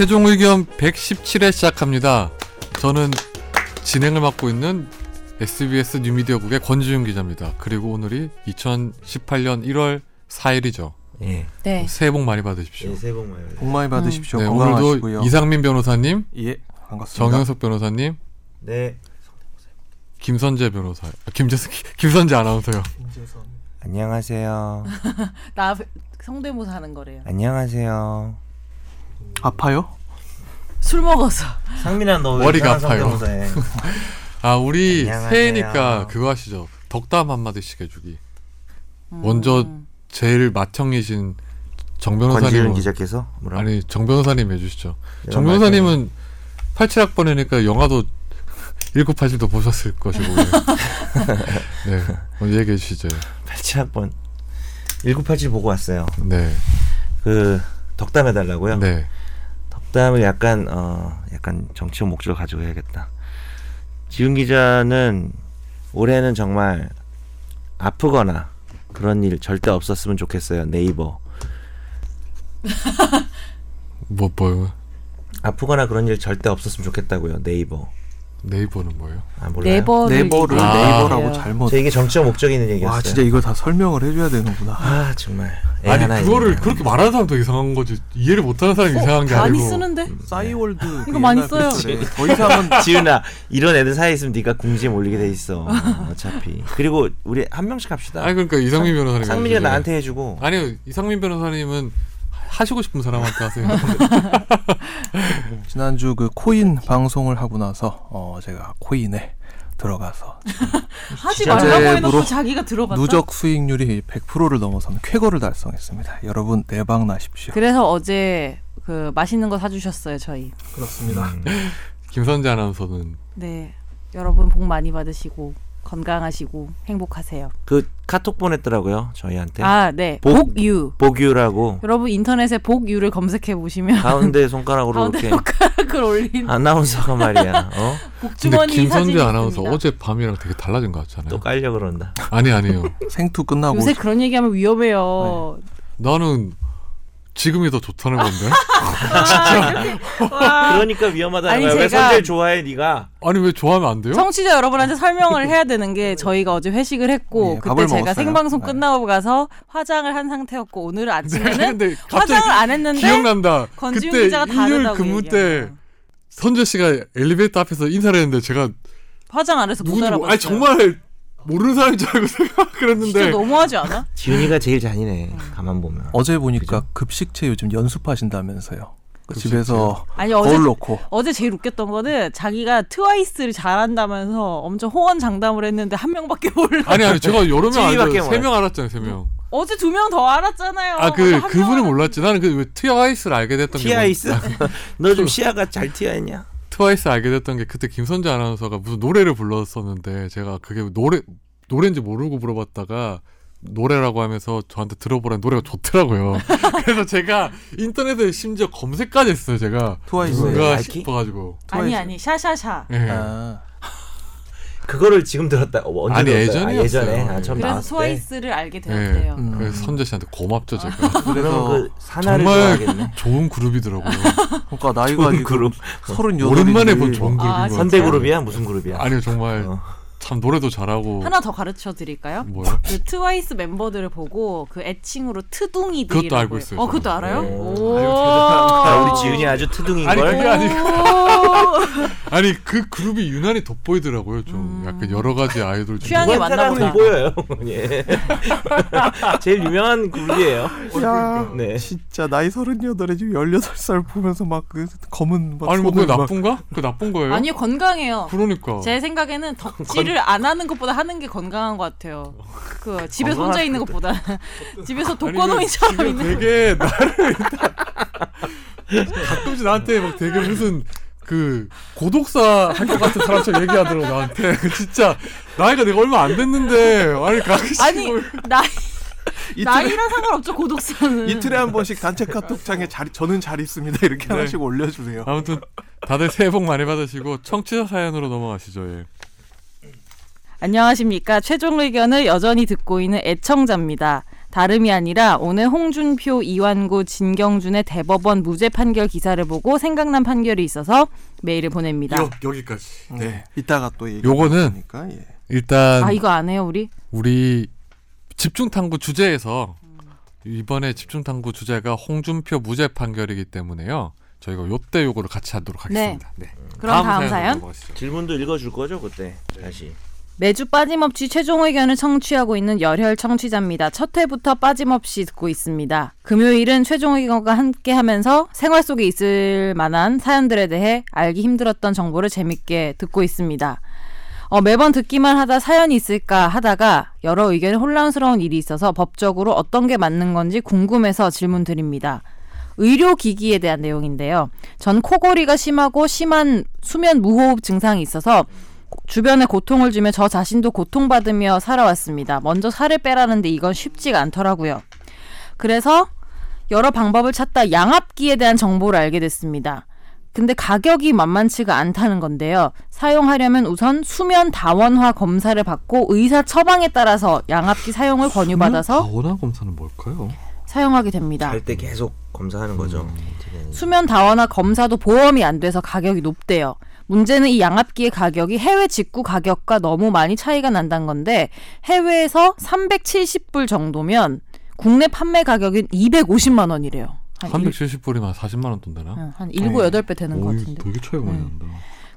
최종 의견 117회 시작합니다. 저는 진행을 맡고 있는 SBS 뉴미디어국의 권지윤 기자입니다. 그리고 오늘이 2018년 1월 4일이죠. 예. 네. 새해 복 많이 받으십시오. 예, 새해 복 많이 받으세요. 복 많이 받으십시오. 네. 오늘도 이상민 변호사님, 예, 반갑습니다. 정영석 변호사님, 네. 김선재 변호사, 아, 김재 김선재 아나운서요. 안녕하세요. 나 성대모사 하는 거래요. 안녕하세요. 아파요? 술 먹어서. 상민아 너왜 머리가 아파요. 아 우리 안녕하세요. 새해니까 그거 하시죠. 덕담 한 마디씩 해주기. 음. 먼저 제일 맏형이신 정 변호사님 기자께서 뭐라? 아니 정 변호사님 해주시죠. 정 변호사님은 87학번이니까 영화도 1987도 보셨을 것이고 네 먼저 얘기해 주시죠. 87학번 1987 보고 왔어요. 네, 그 덕담 해 달라고요? 네. 덕담을 약간 어 약간 정치적 목적을 가지고 해야겠다. 지훈 기자는 올해는 정말 아프거나 그런 일 절대 없었으면 좋겠어요. 네이버 뭐 뭐요? 아프거나 그런 일 절대 없었으면 좋겠다고요. 네이버 네이버는 뭐예요? 아 몰라요. 네버를 네이버를 아. 네이버라고 잘못. 저 이게 정치적 목적이 있는 얘기였어요. 와, 진짜 이걸 다 설명을 해줘야 되는구나. 아 정말 애 아니 그거를. 그렇게 말하는 사람도 이상한 거지 이해를 못하는 사람이 이상한 게 많이 아니고 쓰는데? 싸이월드 그 이거 많이 써요. 더 이상은 지은아 이런 애들 사이에 있으면 네가 궁지에 몰리게 돼 있어 어차피 그리고 우리 한 명씩 합시다 아니 그러니까 이상민 변호사님 상민이가. 나한테 해주고 아니요 이상민 변호사님은 하시고 싶은 사람한테 하세요. 지난주 그 코인 방송을 하고 나서 어 제가 코인에 들어가서 하지 말라고 해놓고 자기가 들어갔다. 누적 수익률이 100%를 넘어서는 쾌거를 달성했습니다. 여러분 대박 나십시오. 그래서 어제 그 맛있는 거 사주셨어요 저희. 그렇습니다. 음. 김선재 아나운서는 네. 여러분 복 많이 받으시고 건강하시고 행복하세요. 그 카톡 보냈더라고요 저희한테 아 네. 복- 복유. 복유라고 여러분 인터넷에 복유를 검색해 보시면 가운데 손가락으로 가운데 이렇게 손가락을 올린 아나운서가 말이야 어? 근데 복주머니 김선재 아나운서 있습니다. 어제 밤이랑 되게 달라진 것 같잖아요. 또 깔려 그런다 아니 아니요. 생투 끝나고 요새 그런 얘기하면 위험해요. 나는 지금이 더 좋다는 건데. 와. 그러니까 위험하다는 아니, 거야 왜 제가- 선재를 좋아해 네가 아니 왜 좋아하면 안 돼요? 청취자 여러분한테 설명을 해야 되는 게 저희가 어제 회식을 했고 예, 그때 밥을 제가 먹었어요. 생방송 네. 끝나고 가서 화장을 한 상태였고 오늘 아침에는 근데 갑자기 화장을 안 했는데 기억난다. 그때 기자가 일요일 다르다고 근무 때 선재 씨가 엘리베이터 앞에서 인사를 했는데 제가 화장 안 해서 못 누군지 알아봤어요. 모- 아니 정말 모르는 사람인 줄 알고 생각을 했는데 진짜 너무하지 않아? 지훈이가 제일 잔인해 가만 보면 어제 보니까 급식체 요즘 연습하신다면서요. 그 급식체. 집에서 아니 어제 거울 놓고 어제 제일 웃겼던 거는 자기가 트와이스를 잘한다면서 엄청 호언장담을 했는데 한 명밖에 몰라. 아니 아니 제가 여러 명 알았어요. 몰라요. 세명 알았잖아요. 세 명. 어제 두 명 더 알았잖아요. 아 어제 그한 그분은 몰랐지. 나는 그 왜 트와이스를 알게 됐던 게 티아이스 뭐- 너좀 시야가 잘 티아했냐 트와이스 알게 됐던 게 그때 김선재 아나운서가 무슨 노래를 불렀었는데 제가 그게 노래 노래인지 모르고 물어봤다가 노래라고 하면서 저한테 들어보라는 노래가 좋더라고요. 그래서 제가 인터넷에 심지어 검색까지 했어요. 제가 트와이스. 누가 나이키? 싶어가지고. 아니 아니 샤샤샤. 예. 아, 그거를 지금 들었다 어, 언제 아니? 아, 예전이었어요. 예전에 아, 처음 그래서 나왔을 때 트와이스를 알게 예. 되었대요. 음. 그래서 선재 씨한테 고맙죠 제가. 그래서 그 사나를 정말 좋아하겠네 좋은 그룹이더라고요. 그러니까 나이가 좋은 지금 그룹. 서른 오랜만에 본 좋은 그룹인 아, 것 선대 같아요. 그룹이야 무슨 그룹이야 아니요 정말 어. 참 노래도 잘하고 하나 더 가르쳐 드릴까요? 뭐요? 그 트와이스 멤버들을 보고 그 애칭으로 트둥이들이라고 그것도 알고. 있어요, 어, 저는. 그것도 알아요? 오. 오. 아유. 자, 우리 지은이 아주 트둥인 아니, 걸 그게 아니고 오. 아니 그 그룹이 유난히 돋보이더라고요. 좀 음. 약간 여러 가지 아이돌 중에 취향이 맞나 보다. 보여요 예. 제일 유명한 그룹이에요 야, 네. 진짜 나이 서른여덟에 지금 열여덟 살 보면서 막 그 검은 막 아니 뭐 손을 막- 나쁜가? 그 나쁜 거예요? 아니요 건강해요. 그러니까 제 생각에는 덕질을 안 하는 것보다 하는 게 건강한 것 같아요. 그 집에 서 혼자 있는 것보다 집에서 독거노인처럼 아니, 있는. 되게 나를 가끔씩 나한테 막 되게 무슨 그 고독사 할 것 같은 사람처럼 얘기하더라고 나한테 진짜 나이가 내가 얼마 안 됐는데 아니 가끔씩 아니 뭐- 나이 이틀에, 나이랑 상관없죠 고독사는. 이틀에 한 번씩 단체 카톡창에 잘 저는 잘 있습니다 이렇게 네. 하나씩 올려주세요. 아무튼 다들 새해 복 많이 받으시고 청취자 사연으로 넘어가시죠 예. 안녕하십니까. 최종 의견을 여전히 듣고 있는 애청자입니다. 다름이 아니라 오늘 홍준표, 이완구, 진경준의 대법원 무죄 판결 기사를 보고 생각난 판결이 있어서 메일을 보냅니다. 여, 여기까지. 네. 이따가 또 얘기. 요거는 예. 일단 아 이거 안 해요 우리? 우리 집중 탐구 주제에서 이번에 집중 탐구 주제가 홍준표 무죄 판결이기 때문에요. 저희가 요때 요거를 같이 하도록 하겠습니다. 네. 그럼 다음 사연. 넘어가시죠. 질문도 읽어줄 거죠 그때 다시. 매주 빠짐없이 최종 의견을 청취하고 있는 열혈 청취자입니다. 첫 회부터 빠짐없이 듣고 있습니다. 금요일은 최종 의견과 함께 하면서 생활 속에 있을 만한 사연들에 대해 알기 힘들었던 정보를 재밌게 듣고 있습니다. 어, 매번 듣기만 하다 사연이 있을까 하다가 여러 의견에 혼란스러운 일이 있어서 법적으로 어떤 게 맞는 건지 궁금해서 질문 드립니다. 의료기기에 대한 내용인데요. 전 코골이가 심하고 심한 수면 무호흡 증상이 있어서 주변에 고통을 주며 저 자신도 고통받으며 살아왔습니다. 먼저 살을 빼라는데 이건 쉽지가 않더라고요. 그래서 여러 방법을 찾다 양압기에 대한 정보를 알게 됐습니다. 근데 가격이 만만치가 않다는 건데요. 사용하려면 우선 수면 다원화 검사를 받고 의사 처방에 따라서 양압기 사용을 권유받아서 다원화 검사는 뭘까요? 사용하게 됩니다. 잘 때 계속 검사하는 거죠. 음. 수면 다원화 검사도 보험이 안 돼서 가격이 높대요. 문제는 이 양압기의 가격이 해외 직구 가격과 너무 많이 차이가 난다는 건데 해외에서 370불 정도면 국내 판매 가격은 250만 원이래요. 한, 일, 370불이면 40만 원 돈 되나? 응, 한 7, 8배 되는 것 같은데. 되게 차이가 많이 네. 난다.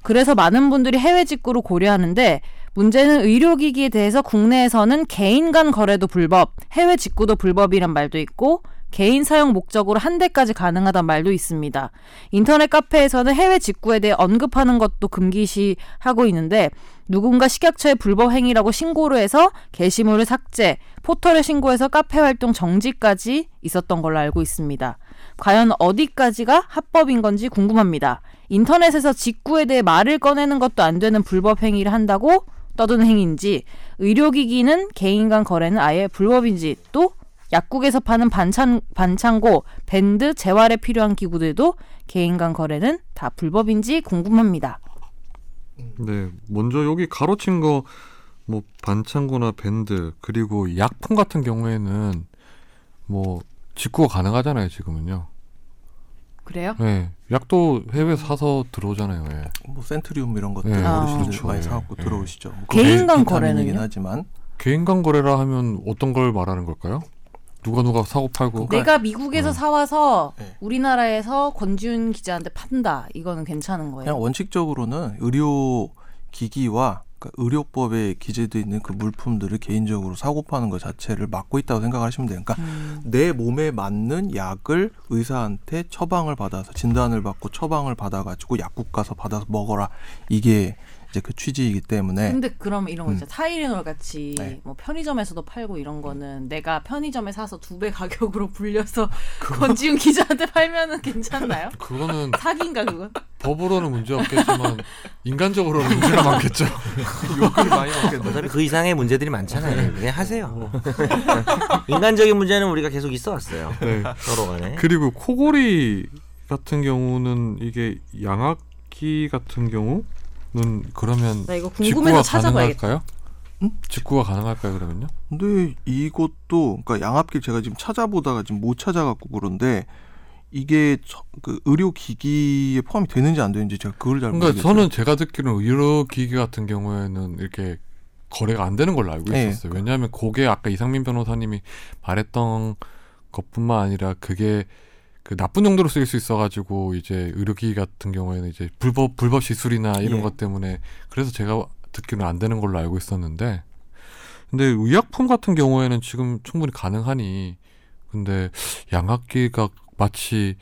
그래서 많은 분들이 해외 직구를 고려하는데 문제는 의료기기에 대해서 국내에서는 개인 간 거래도 불법, 해외 직구도 불법이란 말도 있고 개인 사용 목적으로 한 대까지 가능하단 말도 있습니다. 인터넷 카페에서는 해외 직구에 대해 언급하는 것도 금기시하고 있는데 누군가 식약처에 불법 행위라고 신고를 해서 게시물을 삭제, 포털에 신고해서 카페 활동 정지까지 있었던 걸로 알고 있습니다. 과연 어디까지가 합법인 건지 궁금합니다. 인터넷에서 직구에 대해 말을 꺼내는 것도 안 되는 불법 행위를 한다고 떠드는 행위인지, 의료기기는 개인 간 거래는 아예 불법인지, 또 약국에서 파는 반찬, 반창고, 밴드, 재활에 필요한 기구들도 개인 간 거래는 다 불법인지 궁금합니다. 네, 먼저 여기 가로친 거 뭐 반창고나 밴드 그리고 약품 같은 경우에는 뭐 직구가 가능하잖아요 지금은요. 그래요? 네, 약도 해외 사서 들어오잖아요. 예. 뭐 센트리움 이런 것들 네, 어르신들 그렇죠. 많이 예, 사갖고 예. 들어오시죠. 뭐 개인 간 거래는요? 하지만 개인 간 거래라 하면 어떤 걸 말하는 걸까요? 누가 누가 사고 팔고 그러니까- 내가 미국에서 어. 사와서 네. 우리나라에서 권지훈 기자한테 판다. 이거는 괜찮은 거예요. 그냥 원칙적으로는 의료 기기와 그러니까 의료법에 기재되어 있는 그 물품들을 개인적으로 사고 파는 것 자체를 막고 있다고 생각하시면 돼요. 그러니까 음. 내 몸에 맞는 약을 의사한테 처방을 받아서 진단을 받고 처방을 받아가지고 약국 가서 받아서 먹어라 이게 이제 그 취지이기 때문에 근데 그럼 이런 거 음. 있잖아. 타이레놀 같이 네. 뭐 편의점에서도 팔고 이런 거는 내가 편의점에 사서 두 배 가격으로 불려서 권지훈 기자한테 팔면은 괜찮나요? 그거는 사기인가 그건? 법으로는 문제 없겠지만 인간적으로는 문제가 많겠죠. 욕을 많이 먹겠네. 어차피 그 이상의 문제들이 많잖아요. 그냥 하세요. 인간적인 문제는 우리가 계속 있어 왔어요. 네. 서로 간에. 그리고 코골이 같은 경우는 이게 양압기 같은 경우 는 그러면 나 이거 직구가 궁금해서 찾아봐야겠다. 가능할까요? 응? 직구가 가능할까요 그러면요? 근데 이것도 그러니까 양압기를 제가 지금 찾아보다가 지금 못 찾아갖고 그런데 이게 저- 그 의료 기기에 포함이 되는지 안 되는지 제가 그걸 잘 그러니까 모르겠어요. 저는 제가 듣기로는 의료 기기 같은 경우에는 이렇게 거래가 안 되는 걸로 알고 네. 있었어요. 왜냐하면 그게 아까 이상민 변호사님이 말했던 것뿐만 아니라 그게 그 나쁜 용도로 쓰일 수 있어가지고 이제 의료기기 같은 경우에는 이제 불법 불법 시술이나 이런 예. 것 때문에 그래서 제가 듣기로는 안 되는 걸로 알고 있었는데 근데 의약품 같은 경우에는 지금 충분히 가능하니 근데 양압기가 마치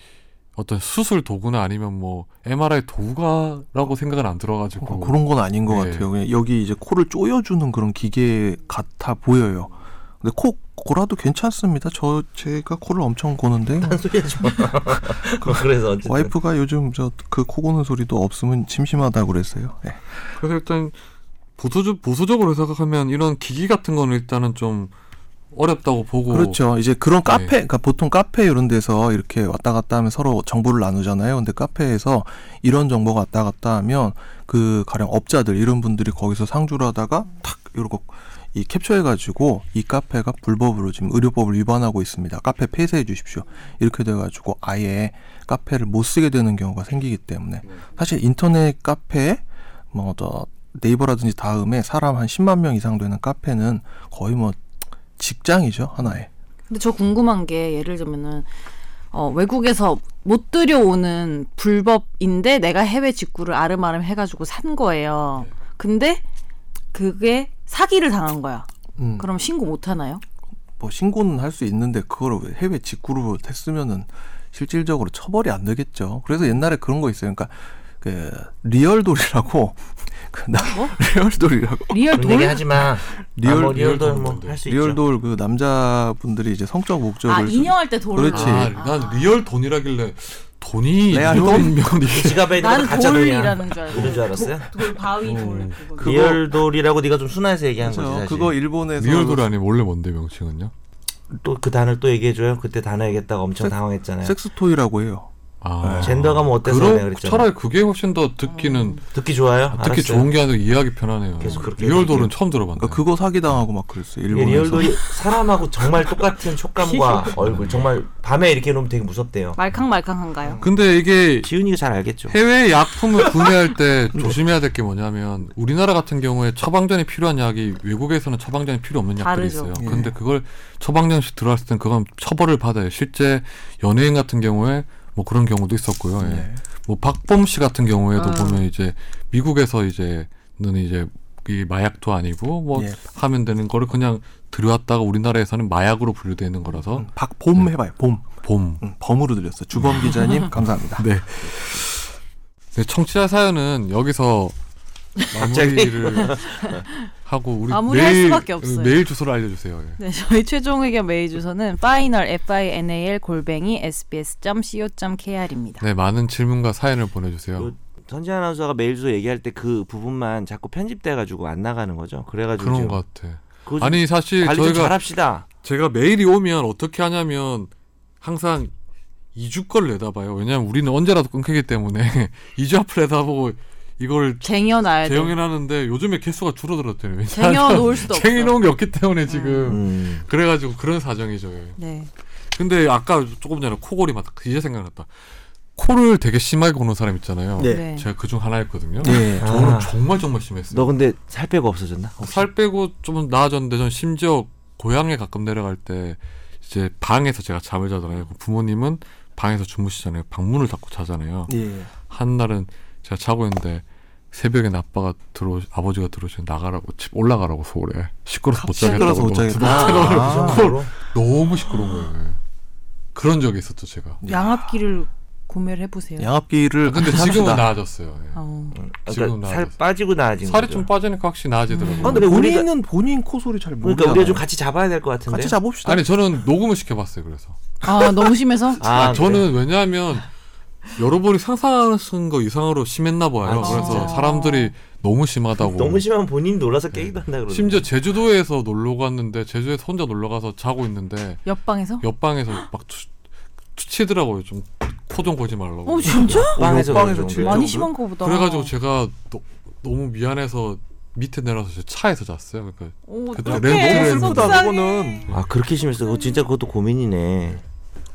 어떤 수술 도구나 아니면 뭐 MRI 도구가라고 생각은 안 들어가지고 어, 그런 건 아닌 것 네. 같아요. 여기 이제 코를 조여주는 그런 기계 같아 보여요. 근데 코 고라도 괜찮습니다. 저 제가 코를 엄청 고는데 딴 소리 하지 마. 그래서 어쨌든 와이프가 요즘 저 그 코 고는 소리도 없으면 심심하다고 그랬어요. 네. 그래서 일단 보수적 보수적으로 생각하면 이런 기기 같은 거는 일단은 좀 어렵다고 보고 그렇죠. 이제 그런 카페, 네. 그러니까 보통 카페 이런 데서 이렇게 왔다 갔다 하면 서로 정보를 나누잖아요. 근데 카페에서 이런 정보가 왔다 갔다 하면 그 가령 업자들 이런 분들이 거기서 상주를 하다가 탁 이러고 이 캡처해가지고 이 카페가 불법으로 지금 의료법을 위반하고 있습니다. 카페 폐쇄해 주십시오. 이렇게 돼가지고 아예 카페를 못 쓰게 되는 경우가 생기기 때문에 사실 인터넷 카페에 뭐더 네이버라든지 다음에 사람 한 10만 명 이상 되는 카페는 거의 뭐 직장이죠 하나에. 근데 저 궁금한 게 예를 들면은 어, 외국에서 못 들여오는 불법인데 내가 해외 직구를 아름아름 해가지고 산 거예요. 근데 그게 사기를 당한 거야. 음, 그럼 신고 못 하나요? 뭐 신고는 할 수 있는데 그걸 왜 해외 직구로 했으면은 실질적으로 처벌이 안 되겠죠. 그래서 옛날에 그런 거 있어요. 그러니까 그 리얼돌이라고 그 나, 뭐? 리얼돌이라고 리얼 그런 얘기 돌? 하지 마. 리얼- 아, 뭐 리얼도 리얼도 뭐할 수 있죠. 리얼돌 그 남자분들이 이제 성적 목적을 아 인형할 때 돌을. 그렇지. 아, 난 리얼 돈이라길래 돈이 이게 지갑에 있는 거 가짜 돈이야. 돌이라는 줄 알고. 그런 줄 알았어요? 돌, 돌 바위 돌 음. 그거. 그거- 리얼돌이라고 네가 좀 순화해서 얘기한 거지 그렇죠. 사실. 그거 일본에서 리얼 돌이 아니면 원래 뭔데 명칭은요? 또 그 단어를 또 얘기해줘요. 그때 단어 얘기했다가 엄청 섹- 당황했잖아요. 섹스토이라고 해요. 아, 젠더가 뭐 어때서 내가 그럼 그랬잖아. 차라리 그게 훨씬 더 듣기는 듣기 좋아요. 듣기 알았어요. 좋은 게 아니라 이해하기 편하네요. 계속 그렇게 리얼 돌은 해볼게요. 처음 들어봤네. 그러니까 그거 사기 당하고 막 그랬어요. 이게 일본에서. 리얼돌이 사람하고 정말 똑같은 촉감과 얼굴 정말 밤에 이렇게 놓으면 되게 무섭대요. 말캉말캉한가요? 근데 이게 지훈이가 잘 알겠죠. 해외 약품을 구매할 때 네. 조심해야 될 게 뭐냐면 우리나라 같은 경우에 처방전이 필요한 약이 외국에서는 처방전이 필요 없는 약들이 다르죠. 있어요. 예. 근데 그걸 처방전씩 들어왔을 땐 그건 처벌을 받아요. 실제 연예인 같은 경우에 뭐 그런 경우도 있었고요. 예. 네. 뭐 박범 씨 같은 경우에도 아. 보면 이제 미국에서 이제는 이제 이 마약도 아니고 뭐 예. 하면 되는 거를 그냥 들여왔다가 우리나라에서는 마약으로 분류되는 거라서 음, 박봄 네. 해봐요. 봄. 봄. 음, 범으로 들렸어요. 주범 기자님 감사합니다. 네. 네, 청취자 사연은 여기서 마무리를 하고 우리 마무리할 메일, 수밖에 없어요. 메일 주소를 알려주세요. 예. 네, 저희 최종 의견 메일 주소는 final f i n a l 골뱅이 s b s c o k r입니다. 네, 많은 질문과 사연을 보내주세요. 그 전지 아나운서가 메일 주소 얘기할 때 그 부분만 자꾸 편집돼 가지고 안 나가는 거죠. 그래가지고 그런 것 같아. 아니 사실 저희가 잘합시다. 제가 메일이 오면 어떻게 하냐면 항상 2주 걸 내다봐요. 왜냐면 우리는 언제라도 끊기기 때문에 2주 앞을 내다보고 이걸 쟁여놔야 돼. 재영해놨는데 요즘에 개수가 줄어들었대요. 쟁여놓을 수도 없어. 쟁여놓은 게 없기 때문에 지금 음. 그래가지고 그런 사정이죠. 예. 네. 근데 아까 조금 전에 코골이 맞다. 이제 생각났다. 코를 되게 심하게 고는 사람 있잖아요. 네. 네. 제가 그중 하나였거든요. 네. 저는 아. 정말 정말 심했어요. 너 근데 살 빼고 없어졌나? 살 빼고 좀 나아졌는데 전 심지어 고향에 가끔 내려갈 때 이제 방에서 제가 잠을 자잖아요. 부모님은 방에서 주무시잖아요. 방문을 닫고 자잖아요. 예. 한 날은 제가 자고 있는데 새벽에 아빠가 들어 아버지가 들어오시면 나가라고 집 올라가라고 서울에 시끄러서 못 자겠다고 못 자겠다. 아, 아. 그? 너무 시끄러운 거예요. 그런 적이 있었죠 제가. 양압기를 구매를 해보세요. 양압기를 아, 근데 지금은 삽시다. 나아졌어요. 예. 어. 그러니까 살 나아졌어요. 빠지고 나아진 살이 거죠. 좀 빠지니까 확실히 나아지더라고요. 음. 아, 근데 우리가- 본인은 본인 코 소리 잘 모르잖아요. 그러니까 우리가 좀 같이 잡아야 될 것 같은데. 같이 잡읍시다. 아니 저는 녹음을 시켜봤어요. 그래서 아 너무 심해서? 아, 아, 저는 왜냐하면 여러분이 상상하신 거 이상으로 심했나 봐요. 아, 그래서 진짜? 사람들이 너무 심하다고. 너무 심하면 본인이 놀라서 깨기도 한다 그러던데. 심지어 제주도에서 놀러 갔는데 제주에서 혼자 놀러 가서 자고 있는데 옆방에서? 옆방에서 막 투, 투치더라고요. 좀 코좀 보지 말라고. 어 진짜? 옆방에서 옆방에서 정도예요? 많이? 심한 거보다. 그래가지고 제가 너, 너무 미안해서 밑에 내려서 제 차에서 잤어요. 그러니까 오, 그때 어떡해. 렌트를 너무 슬프다. 그거는. 아 그렇게 심했어. 그거 진짜 그것도 고민이네.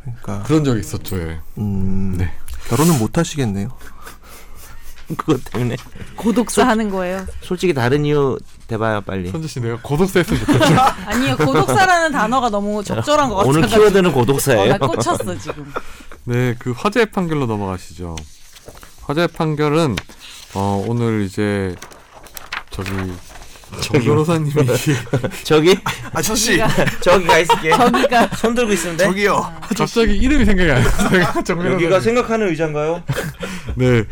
그러니까 그런 적이 있었죠. 예. 음, 네. 결혼은 못 하시겠네요. 그것 때문에 고독사 하는 거예요. 솔직히 다른 이유 대봐요 빨리. 선재 씨 내가 고독사 했으면 좋겠어요. 아니요 고독사라는 단어가 너무 적절한 것 같아요. 오늘 키워드는 고독사예요. 나 꽂혔어 지금. 네, 그 화재 판결로 넘어가시죠. 화재 판결은 어, 오늘 이제 저기 정 변호사님이 저기 아저 씨, 저기 가 있을게. 저기가 손 들고 있으면 돼. 저기요. 갑자기 이름이 생각이 안 나요. 정 여기가 변호사님. 생각하는 의자인가요? 네,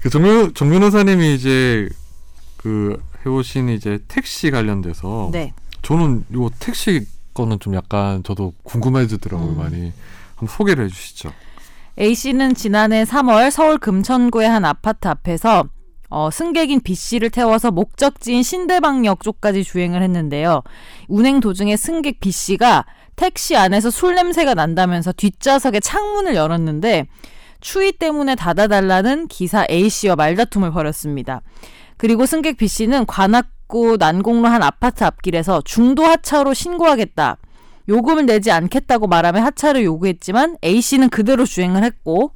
그정 변- 정 변호사님이 이제 그 해오신 이제 택시 관련돼서 네. 저는 요 택시 거는 좀 약간 저도 궁금해지더라고요 음. 많이. 한번 소개를 해주시죠. A 씨는 지난해 3월 서울 금천구의 한 아파트 앞에서 어, 승객인 B 씨를 태워서 목적지인 신대방역 쪽까지 주행을 했는데요. 운행 도중에 승객 B 씨가 택시 안에서 술 냄새가 난다면서 뒷좌석에 창문을 열었는데 추위 때문에 닫아달라는 기사 A 씨와 말다툼을 벌였습니다. 그리고 승객 B 씨는 관악 입구 난공로 한 아파트 앞길에서 중도 하차로 신고하겠다. 요금을 내지 않겠다고 말하며 하차를 요구했지만 A씨는 그대로 주행을 했고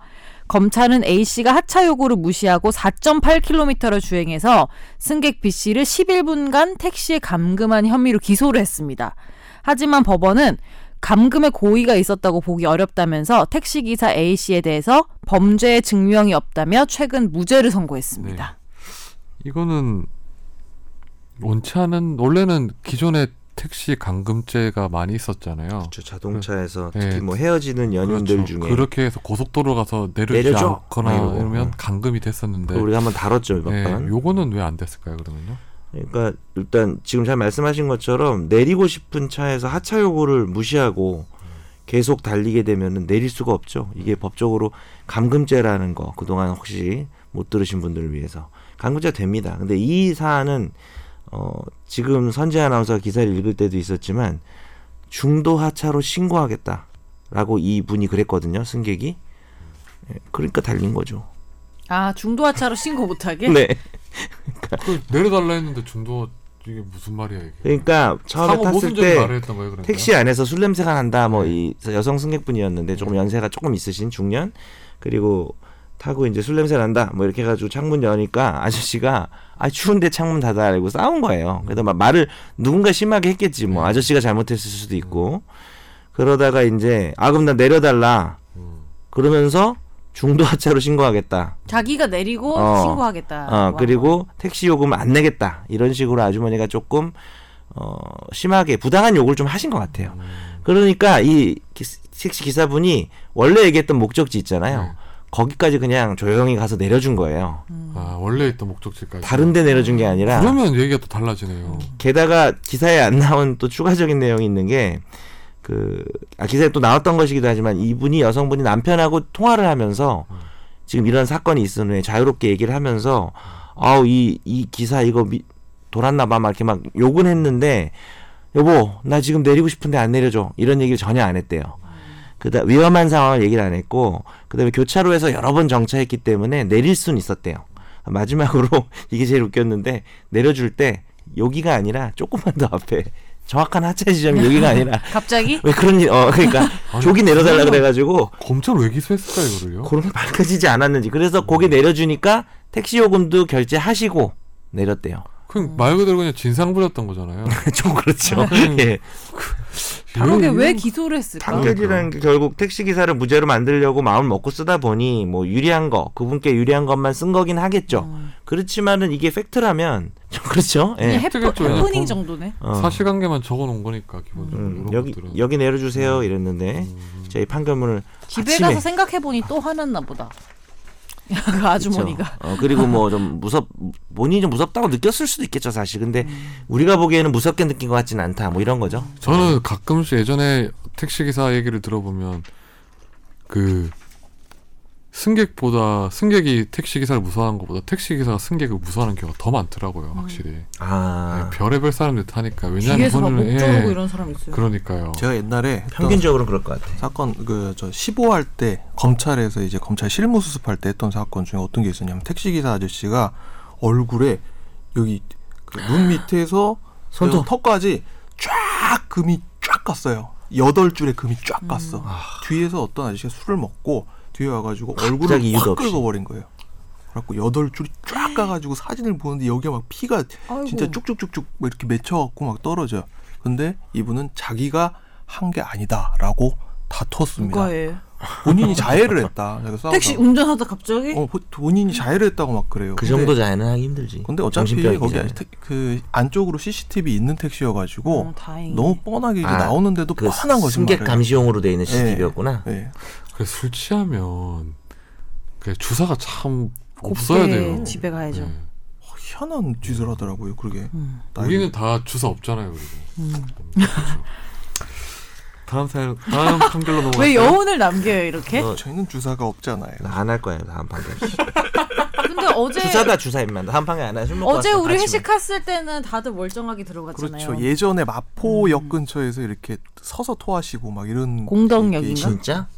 검찰은 A씨가 하차 요구를 무시하고 4.8km를 주행해서 승객 B씨를 11분간 택시에 감금한 혐의로 기소를 했습니다. 하지만 법원은 감금의 고의가 있었다고 보기 어렵다면서 택시기사 A씨에 대해서 범죄의 증명이 없다며 최근 무죄를 선고했습니다. 이거는 원치 않은 원래는 기존에 택시 감금죄가 많이 있었잖아요. 저 자동차에서 네. 특히 뭐 헤어지는 연인들 그렇죠. 중에 그렇게 해서 고속도로 가서 내려주지 내려줘? 않거나 이러고. 이러면 음. 감금이 됐었는데 우리가 한번 다뤘죠 몇 네, 번. 요거는 왜 안 됐을까요 그러면요? 그러니까 일단 지금 잘 말씀하신 것처럼 내리고 싶은 차에서 하차 요구를 무시하고 계속 달리게 되면은 내릴 수가 없죠. 이게 법적으로 감금죄라는 거 그동안 혹시 못 들으신 분들을 위해서 감금죄 됩니다. 근데 이 사안은 어 지금 선재 아나운서 기사를 읽을 때도 있었지만 중도 하차로 신고하겠다라고 이 분이 그랬거든요. 승객이. 예, 그러니까 달린 거죠. 아 중도 하차로 신고 못하게? 네. 그 내려달라 했는데 중도 이게 무슨 말이야 이게? 그러니까 처음에 탔을 때 거예요 그러니까? 택시 안에서 술 냄새가 난다 뭐 이 여성 승객분이었는데 조금 연세가 조금 있으신 중년 그리고 타고 이제 술 냄새 난다 뭐 이렇게 해가지고 창문 여니까 아저씨가 아 추운데 창문 닫아라고 싸운 거예요. 그래서 막 말을 누군가 심하게 했겠지 뭐 아저씨가 잘못했을 수도 있고 그러다가 이제 아 그럼 나 내려달라 음. 그러면서 중도 하차로 신고하겠다. 자기가 내리고 어. 신고하겠다. 어, 그리고 택시 요금 안 내겠다. 이런 식으로 아주머니가 조금 어, 심하게 부당한 요구를 좀 하신 것 같아요. 그러니까 이 기- 택시 기사분이 원래 얘기했던 목적지 있잖아요. 네. 거기까지 그냥 조용히 가서 내려준 거예요. 아 원래 있던 목적지까지 다른 데 내려준 게 아니라 그러면 얘기가 또 달라지네요. 게다가 기사에 안 나온 또 추가적인 내용이 있는 게 그, 아, 기사에 또 나왔던 것이기도 하지만 이분이 여성분이 남편하고 통화를 하면서 지금 이런 사건이 있은 후에 자유롭게 얘기를 하면서 아우, 이, 이 기사 이거 미, 돌았나 봐 막 이렇게 막 욕은 했는데 여보, 나 지금 내리고 싶은데 안 내려줘. 이런 얘기를 전혀 안 했대요. 그다 위험한 상황을 얘기를 안 했고 그다음에 교차로에서 여러 번 정차했기 때문에 내릴 수는 있었대요. 마지막으로 이게 제일 웃겼는데 내려줄 때 여기가 아니라 조금만 더 앞에 정확한 하차 지점이 여기가 아니라 갑자기 왜 그런 일, 어, 그러니까 아니, 저기 내려달라 그래가지고 검찰 왜 기소했을까 이거를요? 그런 게 밝혀지지 않았는지 그래서 거기 내려주니까 택시 요금도 결제하시고 내렸대요. 그냥 말 그대로 그냥 진상 부렸던 거잖아요. 좀 그렇죠. 음. 예. 그러게 이런- 왜 기소를 했을까? 판결이라는 게 결국 택시 기사를 무죄로 만들려고 마음을 먹고 쓰다 보니 뭐 유리한 거 그분께 유리한 것만 쓴 거긴 하겠죠. 음. 그렇지만은 이게 팩트라면 좀 그렇죠. 예. 해프. 해프닝 정도네. 어. 사실관계만 적어놓은 거니까 기본적으로 음, 여기 것들은. 여기 내려주세요 이랬는데 음. 저희 판결문을 집에 아침에- 가서 생각해 보니 또 화났나 보다. 그 아주머니가. 어, 그리고 뭐 좀 무섭 본인이 좀 무섭다고 느꼈을 수도 있겠죠 사실. 근데 음. 우리가 보기에는 무섭게 느낀 것 같지는 않다. 뭐 이런 거죠. 저는 가끔씩 예전에 택시 기사 얘기를 들어보면 그 승객보다 승객이 택시 기사를 무서워하는 것보다 택시 기사가 승객을 무서워하는 경우가 더 많더라고요, 확실히. 아 네, 별의별 사람들 타니까 왜냐하면 뒤에서 막 그거는- 목 조르고 예, 이런 사람 있어요. 그러니까요. 제가 옛날에 했던 평균적으로는 그럴 것 같아. 사건 그 저 15할 때 검찰에서 이제 검찰 실무 수습할 때 했던 사건 중에 어떤 게 있었냐면 택시 기사 아저씨가 얼굴에 여기 그 눈 밑에서 손톱. 그 턱까지 쫙 금이 쫙 갔어요. 여덟 줄의 금이 쫙 갔어. 뒤에서 어떤 아저씨가 술을 먹고 뒤에 와가지고 얼굴을 확. 긁어버린 거예요. 그래갖고 여덟 줄이 쫙 가가지고 사진을 보는데 여기가 막 피가 아이고. 진짜 쭉쭉쭉쭉 막 이렇게 맺혀갖고 막 떨어져요. 근데 이분은 자기가 한 게 아니다라고 다퉜습니다. 본인이 자해를 했다. 택시 운전하다 갑자기? 어, 보- 본인이 자해를 했다고 막 그래요. 그 근데- 정도 자해는 하기 힘들지. 근데 어차피 거기. 택- 그 안쪽으로 CCTV 있는 택시여가지고 어. 너무 뻔하게 아, 나오는데도 그 뻔한 거짓말을. 승객 감시용으로 돼 있는 CCTV였구나. 네. 그래 술 취하면 그 주사가 참 없어야 돼요. 집에 가야죠. 네. 희한한 짓을 하더라고요. 그러게. 음. 우리는 다 주사 없잖아요, 그리고. 음. 그렇죠. 다음 사연, 다음 판결로 넘어갈까요? 왜 여운을 남겨요 이렇게? 어, 저희는 주사가 없잖아요. 안 할 거예요 다음 판결. 근데 어제 주사다 주사입니다. 다음 판결 안 먹고 어제 우리. 회식했을 때는 다들 멀쩡하게 들어갔잖아요. 그렇죠. 예전에 마포역 음. 근처에서 이렇게 서서 토하시고 막 이런 공덕역인가? 진짜?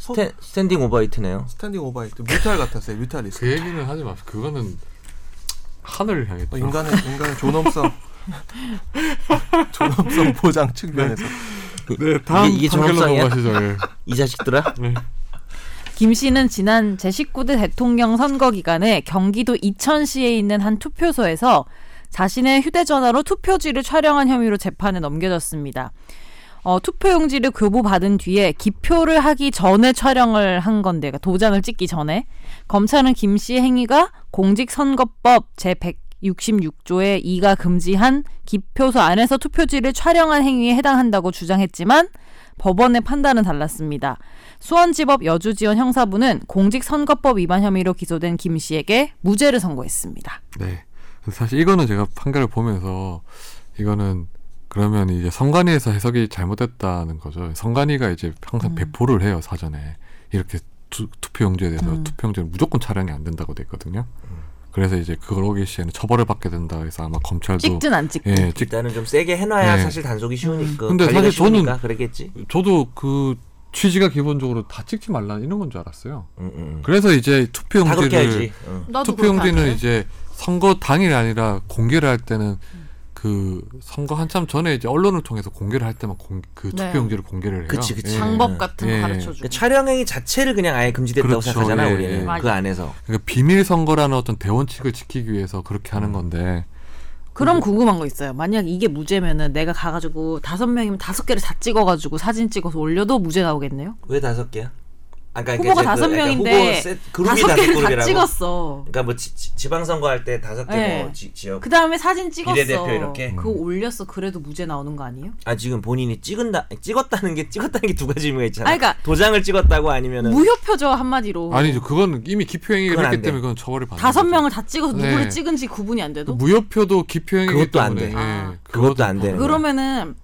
서, 스탠, 스탠딩 오바이트네요. 스탠딩 오바이트 뮤탈 같았어요. 뮤탈리스트. 그 얘기는 하지 마세요. 그거는 하늘을 향했죠. 어, 인간의 인간의 존엄성 존엄성 보장 측면에서 네, 다음 이게- 이게 판결로. 예. 이 자식들아. 김 씨는 지난 제19대 대통령 선거 기간에 경기도 이천시에 있는 한 투표소에서 자신의 휴대전화로 투표지를 촬영한 혐의로 재판에 넘겨졌습니다. 어, 투표용지를 교부받은 뒤에 기표를 하기 전에 촬영을 한 건데, 그러니까 도장을 찍기 전에 검찰은 김 씨의 행위가 공직선거법 제 166조의 2가 금지한 기표소 안에서 투표지를 촬영한 행위에 해당한다고 주장했지만 법원의 판단은 달랐습니다. 수원지법 여주지원 형사부는 공직선거법 위반 혐의로 기소된 김 씨에게 무죄를 선고했습니다. 네. 사실 이거는 제가 판결을 보면서 이거는 그러면 이제 선관위에서 해석이 잘못됐다는 거죠. 선관위가 이제 항상 음. 배포를 해요 사전에 이렇게 투, 투표용지에 대해서 음. 투표용지는 무조건 촬영이 안 된다고 돼 있거든요. 그래서 이제 그러기 시에는 처벌을 받게 된다 해서 아마 검찰도 찍든 안 찍든. 예, 찍, 일단은 좀 세게 해놔야 네. 사실 단속이 쉬우니까. 근데 사실 저는- 쉬우니까 그러겠지. 저도 그 취지가 기본적으로 다 찍지 말라 이런 건 줄 알았어요. 응, 응. 그래서 이제 투표용지를 그렇게 투표용지는. 이제 선거 당일이 아니라 공개를 할 때는 그 선거 한참 전에 이제 언론을 통해서 공개를 할 때만 공, 그 네. 투표용지를 공개를 해요. 그치, 그치. 예. 방법 같은 거 예. 가르쳐 주고. 그러니까 촬영 행위 자체를 그냥 아예 금지됐다고 그렇죠. 생각하잖아 예, 우리는 예. 그 맞아. 안에서. 그러니까 비밀 선거라는 어떤 대원칙을 지키기 위해서 그렇게 하는 음. 건데 그럼 궁금한 거 있어요. 만약 이게 무죄면은 내가 가가지고 다섯 명이면 다섯 개를 다 찍어가지고 사진 찍어서 올려도 무죄 나오겠네요. 왜 다섯 개야? 아까 후보가 다섯 명인데 그룹이 다섯 다섯 개를 다. 찍었어. 그러니까 뭐 지, 지, 지방선거 할 때 다섯 개 네. 뭐 지, 지역. 그 다음에 사진 찍었어. 비례대표 이렇게? 그거 올렸어. 그래도 무죄 나오는 거 아니에요? 아 지금 본인이 찍은다 찍었다는 게 찍었다는 게 두 가지 의미가 있잖아. 아니, 그러니까 도장을 찍었다고 아니면은 무효표죠 한마디로. 아니죠. 그건 이미 기표행위를 안 했기 돼. 때문에 그건 처벌이 받는 다섯 거죠. 명을 다 찍어서 누구를 네. 찍은지 구분이 안 돼도. 무효표도 기표행위이기 그것도 안 때문에 돼. 예, 아. 그것도 안 되는 거야. 그러면은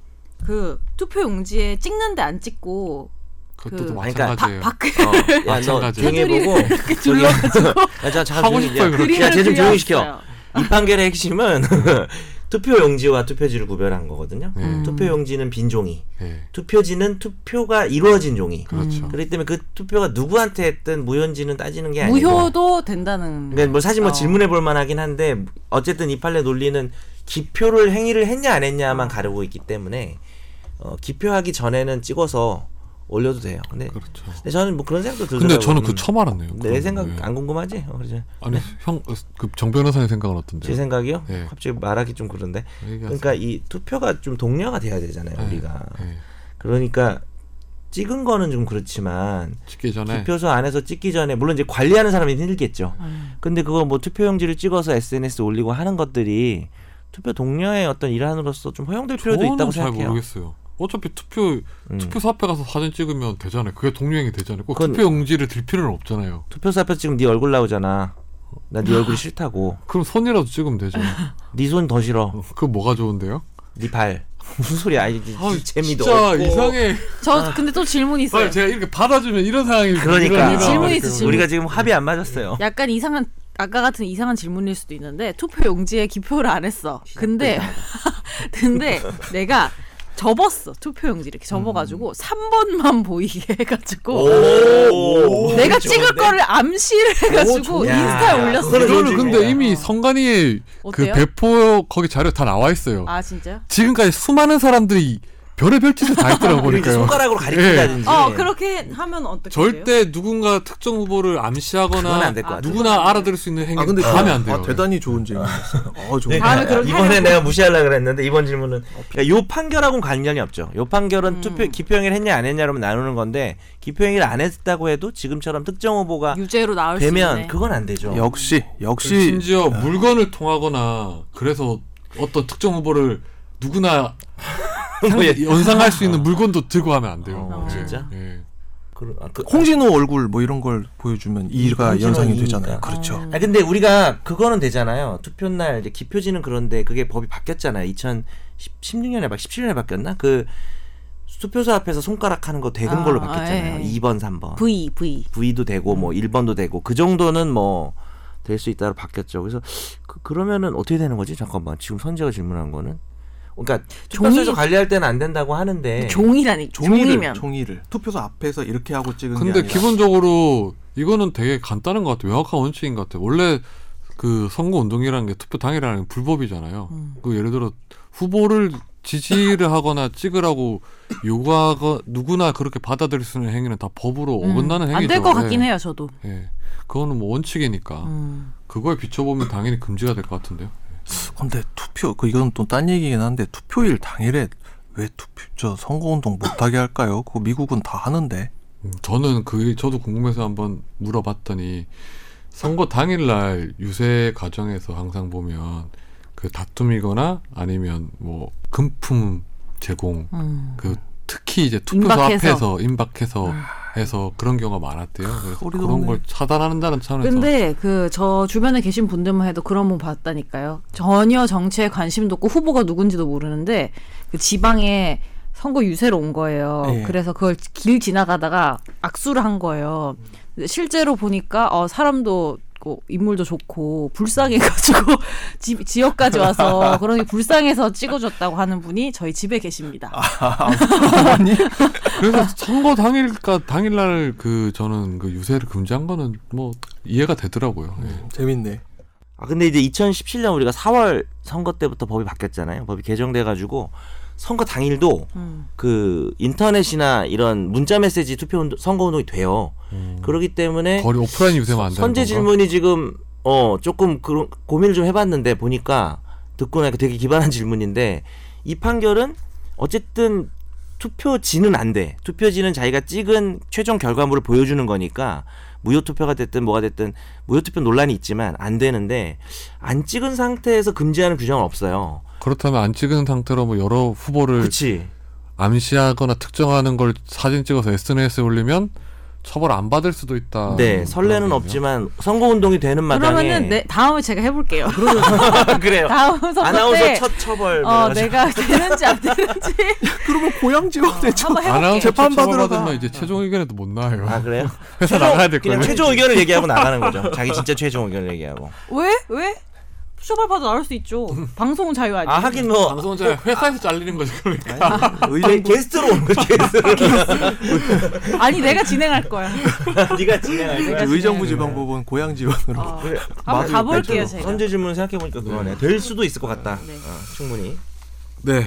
그 투표 용지에 찍는데 안 찍고 그것도 그- 또 그러니까 마찬가지예요. 어, 야너. 조용히 해보고 이렇게 저기 자, 잠깐 하고 조용히- 싶어요, 야, 그렇게. 그림을 야, 쟤좀 조용히 시켜. 이 판결의 핵심은 투표 용지와 투표지를 구별한 거거든요. 네. 음. 투표 용지는 빈 종이, 예, 투표지는 투표가 이루어진 종이. 그렇죠. 음. 그렇기 때문에 그 투표가 누구한테 했든 무효인지는 따지는 게 아니고. 무효도 된다는. 그러니까 뭐 사실 뭐 어. 질문해 볼 만하긴 한데 어쨌든 이 판례 논리는 기표를 행위를 했냐 안 했냐만 가르고 있기 때문에 어, 기표하기 전에는 찍어서 올려도 돼요. 근데, 그렇죠. 근데 저는 뭐 그런 생각도 들더라고요. 근데 저는 그 음. 처음 알았네요. 내 그런 생각 거. 예. 안 궁금하지? 어, 그러죠. 아니 형그 변호사님 생각은 어떤데요? 제 생각이요? 예. 갑자기 말하기 좀 그런데. 얘기하세요. 그러니까 이 투표가 좀 독려가 돼야 되잖아요, 예, 우리가. 예. 그러니까 찍은 거는 좀 그렇지만 찍기 전에 투표소 안에서 찍기 전에 물론 이제 관리하는 사람이 힘들겠죠. 음. 근데 그거 뭐 투표용지를 찍어서 SNS 에 올리고 하는 것들이 투표 동료의 어떤 일환으로서 좀 허용될 필요도 있다고 잘 생각해요. 모르겠어요. 어차피 투표 음. 투표소 앞에 가서 사진 찍으면 되잖아요. 그게 동료행위 되잖아요. 꼭 그건- 투표 용지를 들 필요는 없잖아요. 투표소 앞에서 지금 네 얼굴 나오잖아. 나 네 얼굴이 싫다고. 그럼 손이라도 찍으면 되죠. 네 손 더 싫어. 어, 그거 뭐가 좋은데요? 네 발. 무슨 소리야? 이 아, 재미도 진짜 없고. 이상해. 저 근데 또 질문 있어요. 빨리 제가 이렇게 받아주면 이런 상황이 그러니까. 질문이 이렇게 있어, 질문. 우리가 지금 합이 안 맞았어요. 약간 이상한 아까 같은 이상한 질문일 수도 있는데 투표 용지에 기표를 안 했어. 근데 근데 내가 접었어 투표 용지 이렇게 접어가지고 3번만 보이게 해가지고 오. 내가 찍을 거를 암시를 해가지고. 인스타에 야, 올렸어. 그거는. 근데 이미 선관위에 그 어때요? 배포 거기 자료 다 나와 있어요. 아 진짜요? 지금까지 수많은 사람들이 별의별 짓을 다 했더라고 보니까요. 손가락으로 가리킨다든지. 어 그렇게 하면 어떻게 돼요? 절대 누군가 특정 후보를 암시하거나. 누구나 알아들을 수 있는 행위 아 근데 다 하면 안 돼요. 아, 대단히 좋은 질문이었어요. 어, 좋은 네. 그렇게 이번에. 내가 무시하려고 그랬는데 이번 질문은 그러니까 요 판결하고는 관련이 없죠. 요 판결은 음. 투표 기표행위를 했냐 안 했냐로 나누는 건데 기표행위를 안 했다고 해도 지금처럼 특정 후보가 유죄로 나올 수 되면 있네. 그건 안 되죠. 역시 그 역시 심지어 물건을 통하거나 그래서 어떤 특정 후보를 누구나 상대- 연상할 수 있는 물건도 들고 하면 안 돼요. 어, 예, 진짜? 예. 그, 아, 그, 홍진호 얼굴 뭐 이런 걸 보여주면 이가 연상이 이니까. 되잖아요. 그렇죠. 아 근데 우리가 그거는 되잖아요. 투표 날 이제 기표지는 그런데 그게 법이 바뀌었잖아요. 2016년에 막 17년에 바뀌었나? 그 투표소 앞에서 손가락 하는 거 대금 아, 걸로 바뀌었잖아요. 예. 2번, 3번. V V V도 되고 뭐 1번도 되고 그 정도는 뭐 될 수 있다로 바뀌었죠. 그래서 그, 그러면은 어떻게 되는 거지? 잠깐만. 지금 선재가 질문한 거는 그러니까 투표소에서 종이- 관리할 때는 안 된다고 하는데 종이라니 종이를 종이면 종이를 투표소 앞에서 이렇게 하고 찍은 게 근데 아니라 기본적으로 이거는 되게 간단한 것 같아요. 명확한 원칙인 것 같아요. 원래 그 선거 운동이라는 게 투표 당일이라는 게 불법이잖아요. 음. 그 예를 들어 후보를 지지를 하거나 찍으라고 요구하거 누구나 그렇게 받아들일 수 있는 행위는 다 법으로 어긋나는 행위죠. 음. 안될 것 같긴 예. 해요, 저도. 예. 그거는 뭐 원칙이니까 음. 그거에 비춰보면 당연히 금지가 될 것 같은데요. 근데 투표 그 이건 또 딴 얘기긴 한데 투표일 당일에 왜 투표 저 선거운동 못하게 할까요? 그거 미국은 다 하는데. 음, 저는 그 저도 궁금해서 한번 물어봤더니 선거 당일날 유세 과정에서 항상 보면 그 다툼이거나 아니면 뭐 금품 제공 음. 그 특히 이제 투표소 임박해서. 앞에서 임박해서 해서 그런 경우가 많았대요. 그래서 그런 돋네. 걸 차단한다는 차원에서 근데 그 저 주변에 계신 분들만 해도 그런 분 봤다니까요. 전혀 정치에 관심도 없고 후보가 누군지도 모르는데 그 지방에 선거 유세로 온 거예요. 예. 그래서 그걸 길 지나가다가 악수를 한 거예요. 실제로 보니까 어 사람도 있고 인물도 좋고 불쌍해가지고 지, 지역까지 와서 그러니 불쌍해서 찍어줬다고 하는 분이 저희 집에 계십니다. 그래서 선거 당일까 당일날 그 저는 그 유세를 금지한 거는 뭐 이해가 되더라고요. 예. 재밌네. 아 근데 이제 2017년 우리가 4월 선거 때부터 법이 바뀌었잖아요. 법이 개정돼 가지고 선거 당일도 음. 그 인터넷이나 이런 문자 메시지 투표 운동, 선거 운동이 돼요. 음. 그렇기 때문에 거리 오프라인 유세만 안 되는 선제 건가? 질문이 지금 어 조금 그런 고민을 좀 해봤는데 보니까 듣고 나니까 되게 기반한 질문인데 이 판결은 어쨌든 투표지는 안 돼. 투표지는 자기가 찍은 최종 결과물을 보여주는 거니까 무효 투표가 됐든 뭐가 됐든 무효 투표 논란이 있지만 안 되는데 안 찍은 상태에서 금지하는 규정은 없어요. 그렇다면 안 찍은 상태로 뭐 여러 후보를 그렇지. 암시하거나 특정하는 걸 사진 찍어서 SNS에 올리면 처벌 안 받을 수도 있다. 네, 설레는 없지만 선거 운동이 되는 마당에 그러면은 내, 다음에 제가 해볼게요. 그래요. 다음 선거 아나운서 때 첫 처벌. 어. 내가 되는지 안 되는지 그러면 고향 지원대 저 한번 해볼게요. 아나운서 재판 받으러 받으면 가. 이제 최종 의견에도 못 나와요. 아 그래요? 회사 나가야 될 그냥 거예요. 최종 의견을 얘기하고 나가는 거죠. 자기 진짜 최종 의견을 얘기하고. 왜? 왜? 받아 나올 수 있죠. 방송은 자유 아니에요. 아 하긴 뭐 방송자 회사에서 잘리는 거죠. 그러니까. 게, 게스트로 오는 거지 게스트로. 아니 내가 진행할 거야. 네가 진행할 거야. 의정부 지방법원 고향 지원으로. 어. 그래. 한번 가볼게요 제가. 선제 질문 생각해 보니까 그거네. 될 수도 있을 것 같다. 네. 어, 충분히. 네.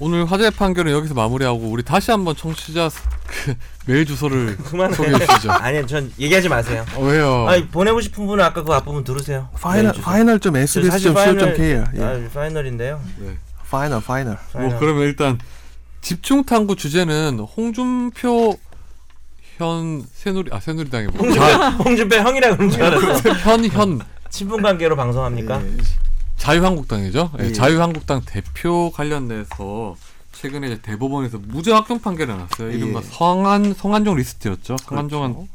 오늘 화재 판결은 여기서 마무리하고 우리 다시 한번 청취자 그 메일 주소를 그만해. 소개해 주시죠. 아니요, 전 얘기하지 마세요. 어, 왜요? 아니 보내고 싶은 분은 아까 그 앞부분 들으세요. 파이널 메일 주소. 파이널 점 저 sbs 사실 점 co 점 파이널- kr 예. 아, 파이널인데요. 파이널 파이널. 뭐 파이널. 그러면 일단 집중 탐구 주제는 홍준표 현 새누리 아 새누리당이 뭐 자, 홍준표 형이라 그런 줄 알았어. 현현 친분 관계로 방송합니까? 예. 자유한국당이죠. 예, 예. 자유한국당 대표 관련돼서 최근에 이제 대법원에서 무죄 확정 판결이 났어요. 이른바 예. 성한 성한종 리스트였죠. 성한종은 그렇죠.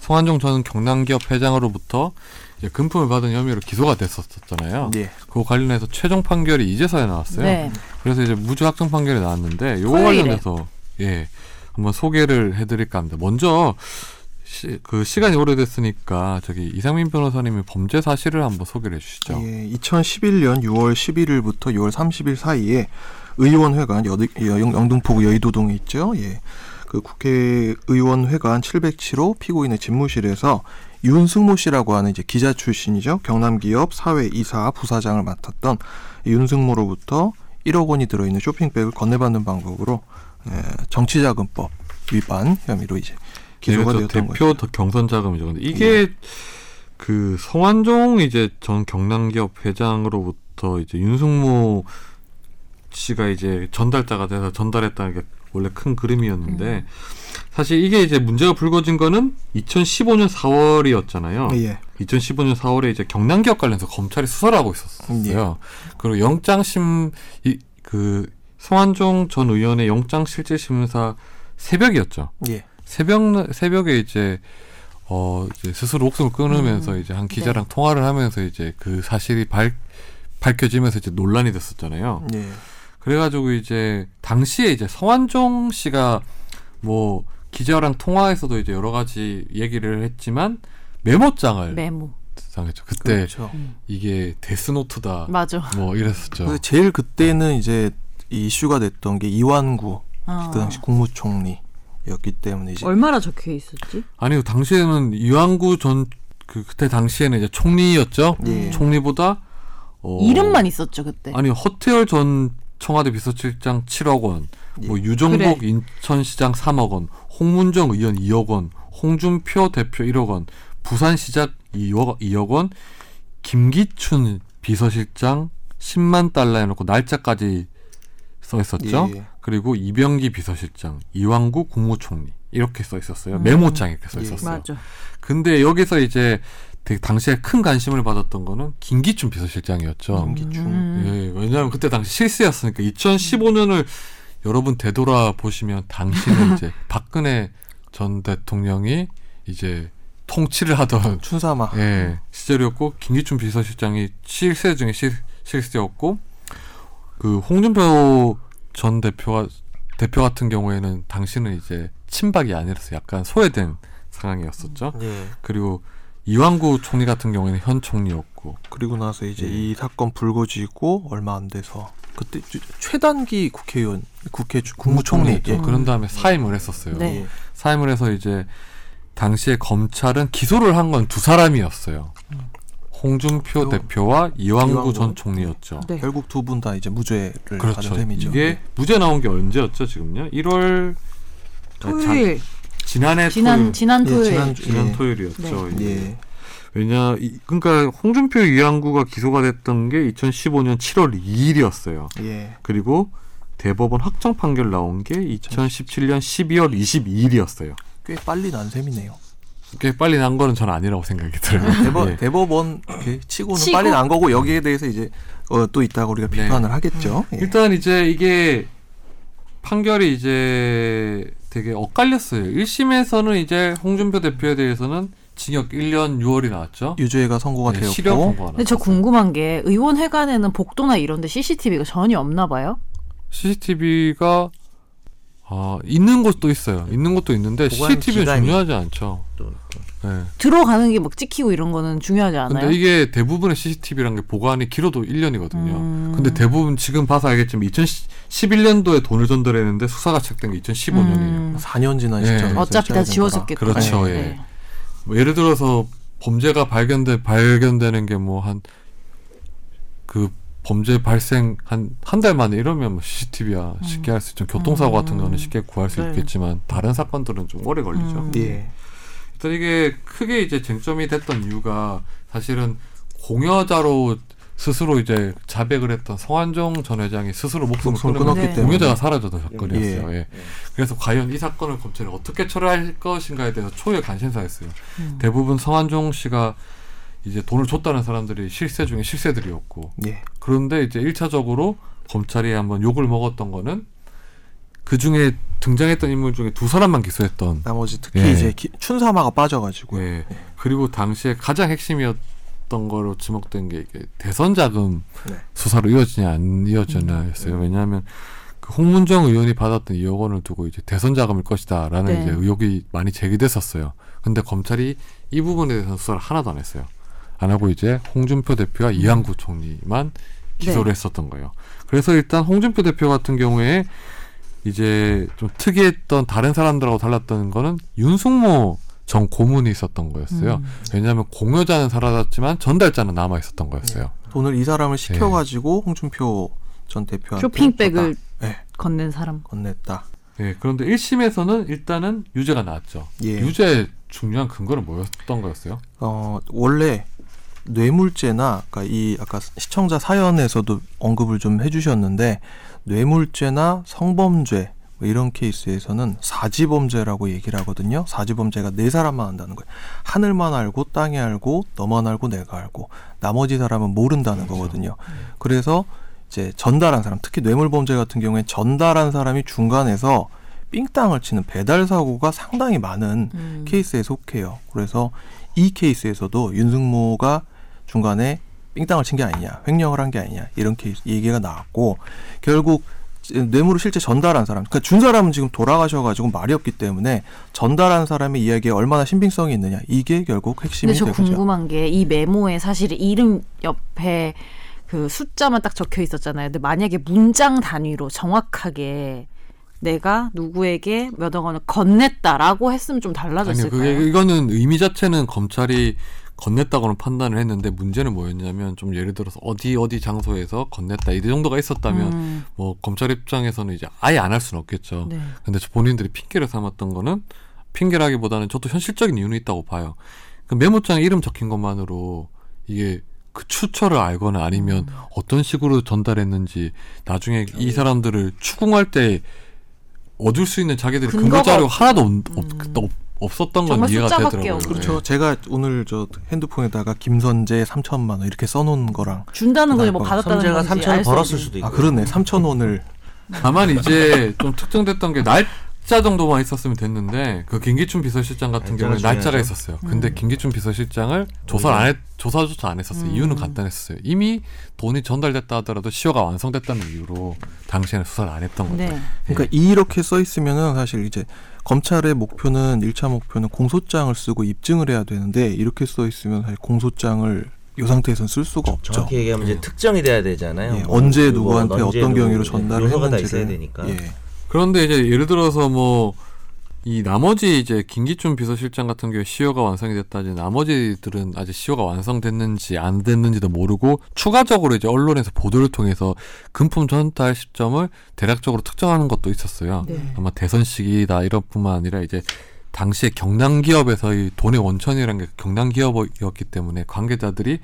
성한종 전 경남기업 회장으로부터 이제 금품을 받은 혐의로 기소가 됐었잖아요. 예. 그거 관련해서 최종 판결이 이제서야 나왔어요. 네. 그래서 이제 무죄 확정 판결이 나왔는데 요거 토요일에. 관련해서 예 한번 소개를 해드릴까 합니다. 먼저 시, 그 시간이 오래됐으니까 저기 이상민 변호사님이 범죄 사실을 한번 소개를 해주시죠. 예, 2011년 6월 11일부터 6월 30일 사이에 의원회관 여, 여, 영등포구 여의도동에 있죠. 예. 그 국회의원회관 707호 피고인의 집무실에서 윤승모 씨라고 하는 이제 기자 출신이죠. 경남기업 사회이사 부사장을 맡았던 윤승모로부터 1억 원이 들어있는 쇼핑백을 건네받는 방법으로 예, 정치자금법 위반 혐의로 이제 기소가 네, 저 되었던 대표 거죠. 더 경선 자금이죠. 근데 이게 그 성완종 이제 전 경남기업 회장으로부터 이제 윤승모 씨가 이제 전달자가 돼서 전달했다는 게 원래 큰 그림이었는데 사실 이게 이제 문제가 불거진 거는 2015년 4월이었잖아요. 예. 2015년 4월에 이제 경남기업 관련해서 검찰이 수사를 하고 있었어요. 그리고 영장심 이 그 성완종 전 의원의 영장 실질 심사 새벽이었죠. 예. 새벽 새벽에 이제 어 이제 스스로 목숨을 끊으면서 음. 이제 한 기자랑 통화를 하면서 이제 그 사실이 밝 밝혀지면서 이제 논란이 됐었잖아요. 예. 그래가지고 이제 당시에 이제 성완종 씨가 뭐 기자랑 통화에서도 이제 여러 가지 얘기를 했지만 메모장을 메모. 상했죠. 그때 그렇죠. 이게 데스노트다. 맞아. 뭐 이랬었죠. 근데 제일 그때는 이제 이 이슈가 됐던 게 이완구 어. 그 당시 국무총리 였기 때문에 이제 얼마나 적혀 있었지? 아니 당시에는 이완구 전 그 그때 당시에는 이제 총리였죠. 예. 총리보다 어, 이름만 있었죠 그때. 아니 허태열 전 청와대 비서실장 7억 원, 뭐 예. 유정복 그래. 인천시장 3억 원, 홍문정 의원 2억 원, 홍준표 대표 1억 원, 부산시장 2억, 2억 원, 김기춘 비서실장 10만 달러 해놓고 날짜까지 써 있었죠. 예. 그리고 이병기 비서실장, 이왕구 국무총리 이렇게 써 있었어요. 메모장에 이렇게 써 예. 있었어요. 맞아. 근데 여기서 이제 되게 당시에 큰 관심을 받았던 거는 김기춘 비서실장이었죠. 김기춘. 음. 예, 왜냐하면 그때 당시 실세였으니까 2015년을 여러분 되돌아 보시면 당시는 이제 박근혜 전 대통령이 이제 통치를 하던 춘사마. 예, 시절이었고 김기춘 비서실장이 실세 중에 실, 실세였고 그 홍준표 전 대표가 대표 같은 경우에는 당시는 이제 친박이 아니라서 약간 소외된 상황이었었죠. 예. 그리고 이왕구 총리 같은 경우에는 현 총리였고 그리고 나서 이제 예. 이 사건 불거지고 얼마 안 돼서 그때 주- 최단기 국회의원, 국회 주- 국무총리. 예. 그런 다음에 사임을 했었어요. 네. 예. 사임을 해서 이제 당시에 검찰은 기소를 한 건 두 사람이었어요. 홍준표 그- 대표와 이왕구, 이왕구. 전 총리였죠. 네. 결국 두 분 다 이제 무죄를 그렇죠. 받은 셈이죠. 이게 무죄 나온 게 언제였죠? 지금요? 1월 토요일 지난해 지난 토요일, 지난 예, 토요일 지난- 지난 예. 토요일이었죠. 이게. 예. 왜냐, 이- 그러니까 홍준표 이왕구가 기소가 됐던 게 2015년 7월 2일이었어요. 예. 그리고 대법원 확정 판결 나온 게 2017년 12월 22일이었어요. 꽤 빨리 난 셈이네요. 꽤 빨리 난 거는 저는 아니라고 생각이 들어요. 대법, 예. 대법원 이렇게 치고는 치고? 빨리 난 거고 여기에 대해서 이제 어, 또 있다가 우리가 네. 비판을 하겠죠. 예. 일단 이제 이게 판결이 이제 되게 엇갈렸어요. 1심에서는 이제 홍준표 대표에 대해서는 징역 1년 6월이 나왔죠. 유죄가 선고가 네, 되었고 실형 선고가 근데 저 나왔어요. 궁금한 게 의원회관에는 복도나 이런 데 CCTV가 전혀 없나 봐요. CCTV가 아, 있는 곳도 있어요. 있는 곳도 있는데 보관 CCTV는 기간이 중요하지 않죠. 또 네. 들어가는 게 막 찍히고 이런 거는 중요하지 않아요. 근데 이게 대부분의 CCTV란 게 보관이 길어도 1년이거든요. 음. 근데 대부분 지금 봐서 알겠지만 2011년도에 돈을 전달했는데 수사가 시작된 게 2015년이에요. 음. 4년 지난 예. 시점에서 어차피 다 지워졌겠고. 그렇죠, 네. 예. 네. 뭐 예를 들어서 범죄가 발견돼 발견되는 게 뭐 한 그 범죄 발생 한 한 달 만에 이러면 뭐 CCTV야 쉽게 할 수 있죠. 교통사고 같은 음. 거는 쉽게 구할 수 네. 있겠지만 다른 사건들은 좀 오래 걸리죠. 음. 예. 일단 이게 크게 이제 쟁점이 됐던 이유가 사실은 공여자로 스스로 이제 자백을 했던 성한종 전 회장이 스스로 목숨을 끊었기 네. 때문에 공여자가 사라졌던 사건이었어요. 예. 예. 그래서 과연 이 사건을 검찰이 어떻게 처리할 것인가에 대해서 초유의 관심사였어요. 음. 대부분 성한종 씨가 이제 돈을 줬다는 사람들이 실세 중에 실세들이었고 예. 그런데 이제 일차적으로뭐 검찰이 한번 욕을 먹었던 거는 그 중에 등장했던 인물 중에 두 사람만 기소했던 나머지 특히 예. 이제 기- 춘사마가 빠져가지고 예. 그리고 당시에 가장 핵심이었던 거로 지목된 게 이게 대선 자금 네. 수사로 이어지냐 안 이어지냐였어요. 왜냐하면 그 홍문정 의원이 받았던 2억 원을 두고 이제 대선 자금일 것이다라는 네. 이제 의혹이 많이 제기됐었어요. 근데 검찰이 이 부분에 대해서 수사를 하나도 안 했어요. 안 하고 이제 홍준표 대표와 이한구 총리만 기소를 네. 했었던 거예요. 그래서 일단 홍준표 대표 같은 경우에 이제 좀 특이했던 다른 사람들하고 달랐던 거는 윤승모 전 고문이 있었던 거였어요. 음. 왜냐하면 공여자는 사라졌지만 전달자는 남아 있었던 거였어요. 돈을 이 사람을 네. 시켜가지고 홍준표 전 대표한테 쇼핑백을. 예. 건넨 사람. 건넸다. 예, 그런데 1심에서는 일단은 유죄가 나왔죠. 예. 유죄의 중요한 근거는 뭐였던 거였어요? 어 원래 뇌물죄나 그러니까 이 아까 시청자 사연에서도 언급을 좀 해주셨는데 뇌물죄나 성범죄 뭐 이런 케이스에서는 사지범죄라고 얘기를 하거든요. 사지범죄가 네 사람만 한다는 거예요. 하늘만 알고 땅이 알고 너만 알고 내가 알고 나머지 사람은 모른다는 그렇죠. 거거든요. 그래서 이제 전달한 사람, 특히 뇌물범죄 같은 경우에 전달한 사람이 중간에서 삥땅을 치는 배달 사고가 상당히 많은 음. 케이스에 속해요. 그래서 이 케이스에서도 윤승모가 중간에 삥땅을 친 게 아니냐, 횡령을 한 게 아니냐 이런 케이스 얘기가 나왔고 결국 뇌물을 실제 전달한 사람, 그러니까 준 사람은 지금 돌아가셔가지고 말이 없기 때문에 전달한 사람의 이야기에 얼마나 신빙성이 있느냐 이게 결국 핵심이 근데 저 되죠. 궁금한 게 이 메모에 사실 이름 옆에 그 숫자만 딱 적혀 있었잖아요. 근데 만약에 문장 단위로 정확하게 내가 누구에게 몇 억 원을 건넸다라고 했으면 좀 아니요, 달라졌을까요? 그게 이거는 의미 자체는 검찰이 건넸다고는 판단을 했는데 문제는 뭐였냐면 좀 예를 들어서 어디 어디 장소에서 건넸다 이 정도가 있었다면 음, 뭐 검찰 입장에서는 이제 아예 안 할 수는 없겠죠. 네. 근데 저 본인들이 핑계를 삼았던 거는 핑계라기보다는 저도 현실적인 이유는 있다고 봐요. 그 메모장에 이름 적힌 것만으로 이게 그 추처를 알거나 아니면 음. 어떤 식으로 전달했는지 나중에 이 사람들을 추궁할 때 얻을 수 있는 자기들의 근거 자료 없- 하나도 없, 음. 없, 없었던 건 정말 이해가 되더라고요. 그렇죠. 네. 제가 오늘 저 핸드폰에다가 김선재 3천만 원 이렇게 써놓은 거랑 준다는 거지 뭐 나- 받았다는 선재가 건지 3천 알수 벌었을 없는. 수도 있고. 아 그렇네 3천 원을 다만 이제 좀 특정됐던 게 날 짜 정도만 있었으면 됐는데 그 김기춘 비서실장 같은 날짜가 경우에 날짜가 중요하죠. 있었어요. 근데 음. 김기춘 비서실장을 조사를 안 했, 조사조차 안 했었어요. 음. 이유는 간단했어요. 이미 돈이 전달됐다 하더라도 시효가 완성됐다는 이유로 당시에는 수사를 안 했던 거죠. 네. 그러니까 이렇게 써 있으면은 사실 이제 검찰의 목표는 일차 목표는 공소장을 쓰고 입증을 해야 되는데 이렇게 써 있으면 사실 공소장을 이 상태에서는 쓸 수가 없죠. 정확히 얘기하면 이제 예. 특정이 돼야 되잖아요. 예, 뭐 언제 누구한테 언제 어떤 경위로 전달을 요소가 다 했는지를 있어야 되니까. 예. 그런데 이제 예를 들어서 뭐 이 나머지 이제 김기춘 비서실장 같은 경우에 시효가 완성이 됐다 지 나머지들은 아직 시효가 완성됐는지 안 됐는지도 모르고 추가적으로 이제 언론에서 보도를 통해서 금품 전달 시점을 대략적으로 특정하는 것도 있었어요. 네. 아마 대선 시기다 이런 뿐만 아니라 이제 당시에 경남 기업에서의 돈의 원천이라는 게 경남 기업이었기 때문에 관계자들이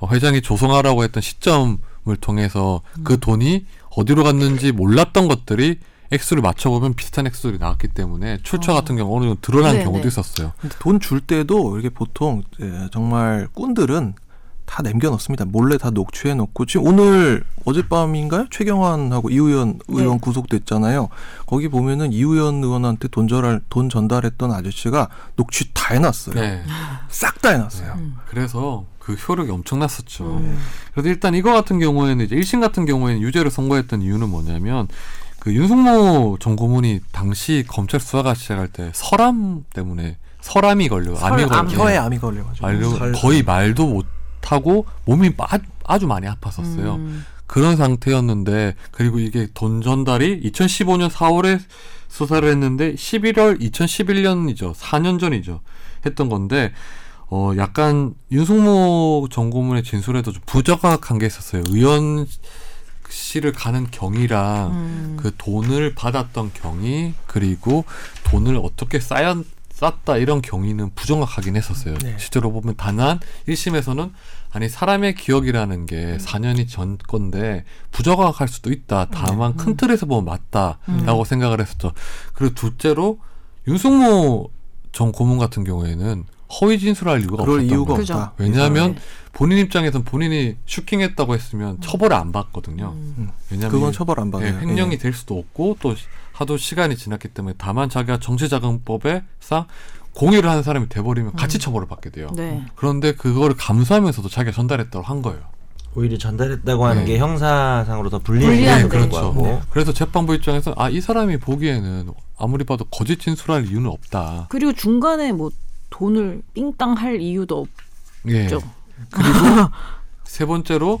어, 회장이 조성하라고 했던 시점을 통해서 그 돈이 어디로 갔는지 몰랐던 것들이 액수를 맞춰보면 비슷한 액수들이 나왔기 때문에 출처 어. 같은 경우 어느 정도 드러난 네네. 경우도 있었어요. 돈 줄 때도 이렇게 보통 예, 정말 꾼들은 다 남겨놓습니다. 몰래 다 녹취해 놓고 지금 오늘 어젯밤인가요? 최경환하고 이우연 의원 네. 구속됐잖아요. 거기 보면은 이우연 의원한테 돈 전달 돈 전달했던 아저씨가 녹취 다 해놨어요. 네. 싹다 해놨어요. 음. 그래서 그 효력이 엄청났었죠. 음. 그래서 일단 이거 같은 경우에는 이제 1심 같은 경우에는 유죄를 선고했던 이유는 뭐냐면 그 윤석모 전 고문이 당시 검찰 수사가 시작할 때 설암 때문에 설암이 걸려 암이. 걸려 혀에 암이 걸려가지고. 말로 설- 거의 말도 못 하고 몸이 아, 아주 많이 아팠었어요. 음. 그런 상태였는데 그리고 이게 돈 전달이 2015년 4월에 수사를 했는데 11월 2011년이죠. 4년 전이죠. 했던 건데 어 약간 윤석모 전 고문의 진술에도 좀 부정확한 게 있었어요. 의원 실을 가는 경위랑 음. 그 돈을 받았던 경위 그리고 돈을 어떻게 쌓였 쌌다 이런 경위는 부정확하긴 했었어요. 네. 실제로 보면 단한 1심에서는 아니 사람의 기억이라는 게 4년이 전 건데 부정확할 수도 있다. 다만 큰 틀에서 보면 맞다라고 생각을 했었죠. 그리고 둘째로 윤승모 전 고문 같은 경우에는 허위 진술할 이유가 그럴 없었던 이유가. 그죠. 없다. 왜냐하면 네. 본인 입장에선 본인이 슈킹했다고 했으면 처벌을 안 받거든요. 음. 왜냐하면 그건 처벌 안 예, 받아요. 횡령이 예. 될 수도 없고 또 시- 하도 시간이 지났기 때문에 다만 자기가 정치자금법에상 공유를 하는 사람이 돼버리면 같이 처벌을 받게 돼요. 네. 그런데 그거를 감수하면서도 자기가 전달했다고 한 거예요. 오히려 전달했다고 하는 네. 게 형사상으로 더 불리한 네, 거고 그렇죠. 하고 그래서 재판부 입장에서 아 이 사람이 보기에는 아무리 봐도 거짓 진술할 이유는 없다. 그리고 중간에 뭐 돈을 삥땅 할 이유도 예. 없죠. 세 번째로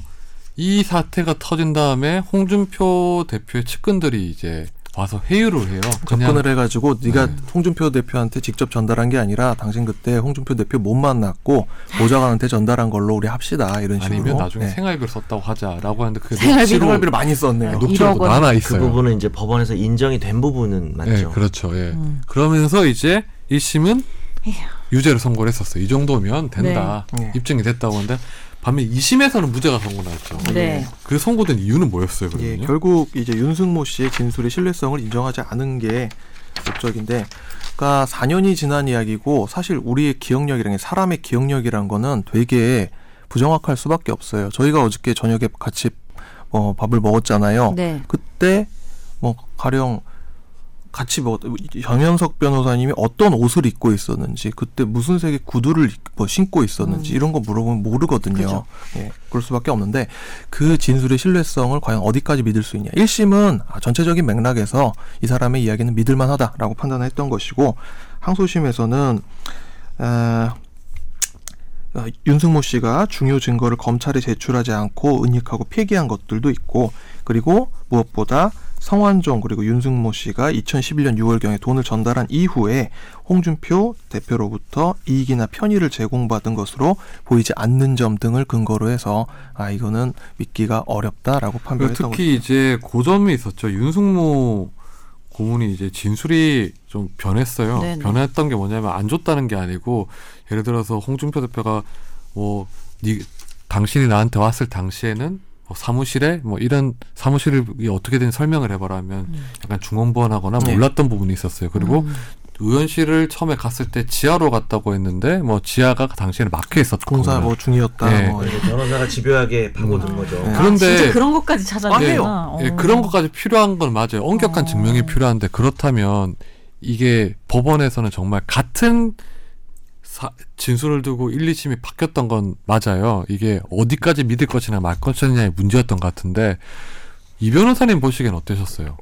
이 사태가 터진 다음에 홍준표 대표의 측근들이 이제 와서 회유를 해요. 접근을 해가지고 네가 네. 홍준표 대표한테 직접 전달한 게 아니라 당신 그때 홍준표 대표 못 만났고 보좌관한테 전달한 걸로 우리 합시다 이런 식으로 아니면 나중에 네. 생활비를 썼다고 하자라고 하는데 그게 생활비로- 녹취로 생활비를 많이 썼네요. 네. 일억 원. 나나 그 있어요. 부분은 이제 법원에서 인정이 된 부분은 맞죠. 예, 그렇죠. 예. 음. 그러면서 이제 1심은 유죄를 선고를 했었어요. 이 정도면 된다. 네. 입증이 됐다고 하는데 반면 2심에서는 무죄가 선고났죠. 네. 그 선고된 이유는 뭐였어요, 예, 그러면요? 결국 이제 윤승모 씨의 진술의 신뢰성을 인정하지 않은 게 목적인데, 그러니까 4년이 지난 이야기고 사실 우리의 기억력이라는 게 사람의 기억력이란 거는 되게 부정확할 수밖에 없어요. 저희가 어저께 저녁에 같이 어, 밥을 먹었잖아요. 네. 그때 뭐 가령 같이 뭐 정현석 변호사님이 어떤 옷을 입고 있었는지 그때 무슨 색의 구두를 입- 뭐 신고 있었는지 음. 이런 거 물어보면 모르거든요. 그죠. 예, 그럴 수밖에 없는데 그 진술의 신뢰성을 과연 어디까지 믿을 수 있냐. 1심은 아, 전체적인 맥락에서 이 사람의 이야기는 믿을 만하다라고 판단했던 것이고 항소심에서는 어, 어, 윤승모 씨가 중요 증거를 검찰에 제출하지 않고 은닉하고 폐기한 것들도 있고 그리고 무엇보다 성완종 그리고 윤승모 씨가 2011년 6월경에 돈을 전달한 이후에 홍준표 대표로부터 이익이나 편의를 제공받은 것으로 보이지 않는 점 등을 근거로 해서 아 이거는 믿기가 어렵다라고 판별했다고 특히 이제 고점이 있었죠. 윤승모 고문이 이제 진술이 좀 변했어요. 네네. 변했던 게 뭐냐면 안 줬다는 게 아니고 예를 들어서 홍준표 대표가 뭐 니, 당신이 나한테 왔을 당시에는 뭐 사무실에 뭐 이런 사무실이 어떻게 된 설명을 해봐라면 음. 약간 중언부언하거나 네. 몰랐던 부분이 있었어요. 그리고 음. 의원실을 처음에 갔을 때 지하로 갔다고 했는데 뭐 지하가 당시에는 막혀 있었고 공사 뭐 중이었다. 네. 뭐 변호사가 집요하게 파고든 거죠. 네. 아, 그런데 진짜 그런 것까지 찾아내나? 아, 예, 그런 것까지 필요한 건 맞아요. 엄격한 어. 증명이 필요한데 그렇다면 이게 법원에서는 정말 같은 사- 진술을 두고 1, 2심이 바뀌었던 건 맞아요. 이게 어디까지 믿을 것이냐 말 것이냐의 문제였던 것 같은데 이 변호사님 보시기엔 어떠셨어요?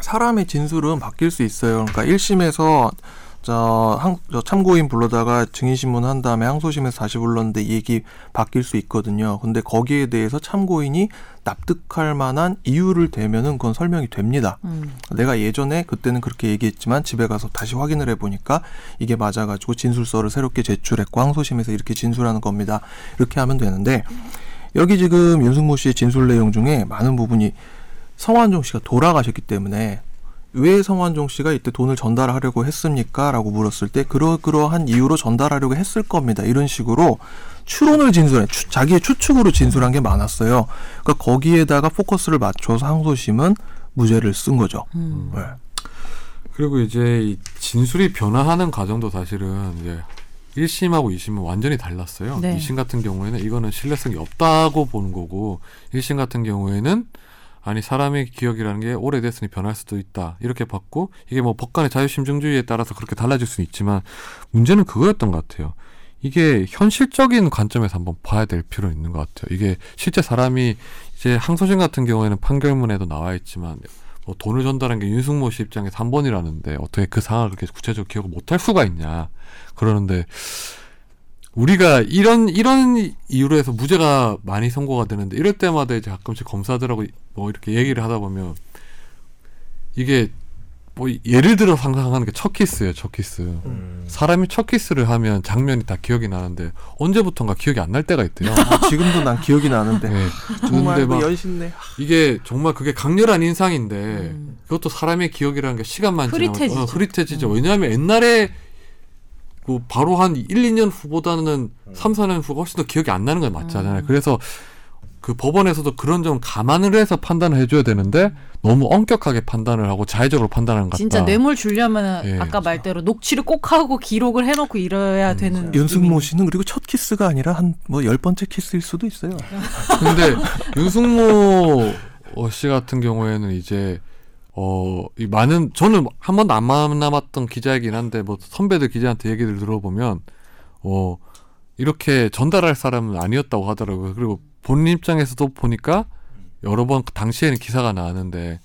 사람의 진술은 바뀔 수 있어요. 그러니까 1심에서 저, 항, 저 참고인 불러다가 증인신문 한 다음에 항소심에서 다시 불렀는데 얘기 바뀔 수 있거든요. 근데 거기에 대해서 참고인이 납득할 만한 이유를 대면은 그건 설명이 됩니다. 음. 내가 예전에 그때는 그렇게 얘기했지만 집에 가서 다시 확인을 해보니까 이게 맞아가지고 진술서를 새롭게 제출했고 항소심에서 이렇게 진술하는 겁니다. 이렇게 하면 되는데 여기 지금 윤승모 씨의 진술 내용 중에 많은 부분이 성완종 씨가 돌아가셨기 때문에 왜 성완종 씨가 이때 돈을 전달하려고 했습니까? 라고 물었을 때 그러그러한 이유로 전달하려고 했을 겁니다. 이런 식으로 추론을 진술해 추- 자기의 추측으로 진술한 게 많았어요. 그러니까 거기에다가 포커스를 맞춰서 항소심은 무죄를 쓴 거죠. 음. 네. 그리고 이제 이 진술이 변화하는 과정도 사실은 이제 1심하고 2심은 완전히 달랐어요. 네. 2심 같은 경우에는 이거는 신뢰성이 없다고 보는 거고 1심 같은 경우에는 아니 사람의 기억이라는 게 오래됐으니 변할 수도 있다 이렇게 봤고 이게 뭐 법관의 자유심증주의에 따라서 그렇게 달라질 수는 있지만 문제는 그거였던 것 같아요. 이게 현실적인 관점에서 한번 봐야 될 필요 있는 것 같아요. 이게 실제 사람이 이제 항소심 같은 경우에는 판결문에도 나와 있지만 뭐 돈을 전달한 게 윤승모 씨 입장에서 한 번이라는데 어떻게 그 상황을 그렇게 구체적으로 기억을 못 할 수가 있냐 그러는데 우리가 이런 이런 이유로 해서 무죄가 많이 선고가 되는데 이럴 때마다 이제 가끔씩 검사들하고 뭐 이렇게 얘기를 하다 보면 이게 뭐 예를 들어 상상하는 게 첫 키스예요 첫 키스 음. 사람이 첫 키스를 하면 장면이 다 기억이 나는데 언제부턴가 기억이 안 날 때가 있대요. 아, 지금도 난 기억이 나는데 네. 정말 그막 연신내. 이게 정말 그게 강렬한 인상인데 음. 그것도 사람의 기억이라는 게 시간만 지나면 흐릿해지죠. 어, 흐릿해지죠. 음. 왜냐하면 옛날에 그 바로 한 1, 2년 후보다는 3, 4년 후가 훨씬 더 기억이 안 나는 건 맞잖아요. 음. 그래서 그 법원에서도 그런 점 감안을 해서 판단을 해줘야 되는데 너무 엄격하게 판단을 하고 자의적으로 판단하는 것 같다. 진짜 뇌물 주려면 예. 아까 말대로 녹취를 꼭 하고 기록을 해놓고 이래야 음, 되는 윤승모 씨는 그리고 첫 키스가 아니라 한 뭐 열 번째 키스일 수도 있어요. 근데 윤승모 어, 씨 같은 경우에는 이제 어, 이 많은 저는 한 번도 안 만나봤던 기자이긴 한데 뭐 선배들 기자한테 얘기를 들어보면 어 이렇게 전달할 사람은 아니었다고 하더라고요. 그리고 본인 입장에서도 보니까 여러 번 당시에는 기사가 나왔는데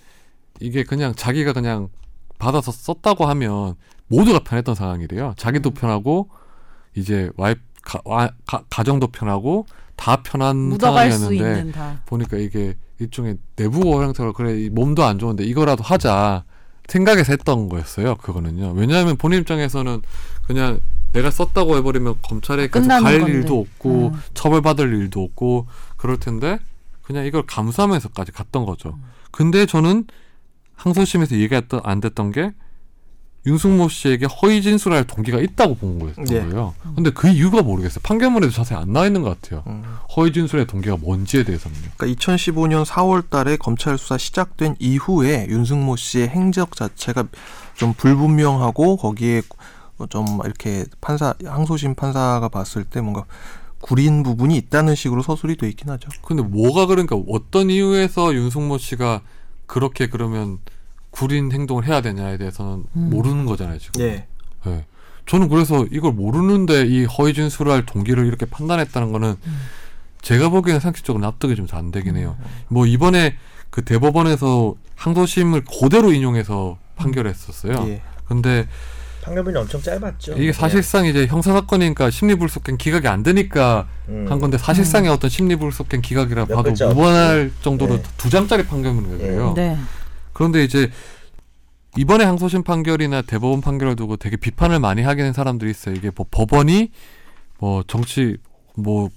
이게 그냥 자기가 그냥 받아서 썼다고 하면 모두가 편했던 상황이래요. 자기도 편하고 이제 와이프 가, 와, 가, 가정도 편하고 다 편한 상황이었는데 있는 다. 보니까 이게 일종의 내부 형태로 그래 이 몸도 안 좋은데 이거라도 하자 생각해서 했던 거였어요. 그거는요. 왜냐하면 본인 입장에서는 그냥 내가 썼다고 해버리면 검찰에 갈 건데. 일도 없고 음. 처벌받을 일도 없고 그럴 텐데 그냥 이걸 감수하면서까지 갔던 거죠. 음. 근데 저는 항소심에서 얘기가 안 됐던 게 윤승모 씨에게 허위 진술할 동기가 있다고 본 거였던 네. 거예요. 근데 그 이유가 모르겠어요. 판결문에도 자세히 안 나와 있는 것 같아요. 음. 허위 진술의 동기가 뭔지에 대해서는요. 그러니까 2015년 4월 달에 검찰 수사 시작된 이후에 윤승모 씨의 행적 자체가 좀 불분명하고 거기에 좀 이렇게 판사 항소심 판사가 봤을 때 뭔가 구린 부분이 있다는 식으로 서술이 돼 있긴 하죠. 근데 뭐가 그러니까 어떤 이유에서 윤승모 씨가 그렇게 그러면 구린 행동을 해야 되냐에 대해서는 음. 모르는 거잖아요 지금. 예. 예. 저는 그래서 이걸 모르는데 이 허위 진술할 동기를 이렇게 판단했다는 거는 음. 제가 보기에는 상식적으로 납득이 좀 잘 안 되긴 해요. 뭐 이번에 그 대법원에서 항소심을 그대로 인용해서 판결했었어요. 예. 근데 판결문이 엄청 짧았죠. 이게 사실상 이제 형사 사건이니까 심리불속행 기각이 안 되니까 음. 한 건데 사실상의 어떤 심리불속행 기각이라 몇 봐도 무관할 정도로 네. 두 장짜리 판결문이에요. 어. 네. 그런데 이제 이번에 항소심 판결이나 대법원 판결을 두고 되게 비판을 많이 하게 된 사람들이 있어요. 이게 뭐 법원이 뭐 정치 뭐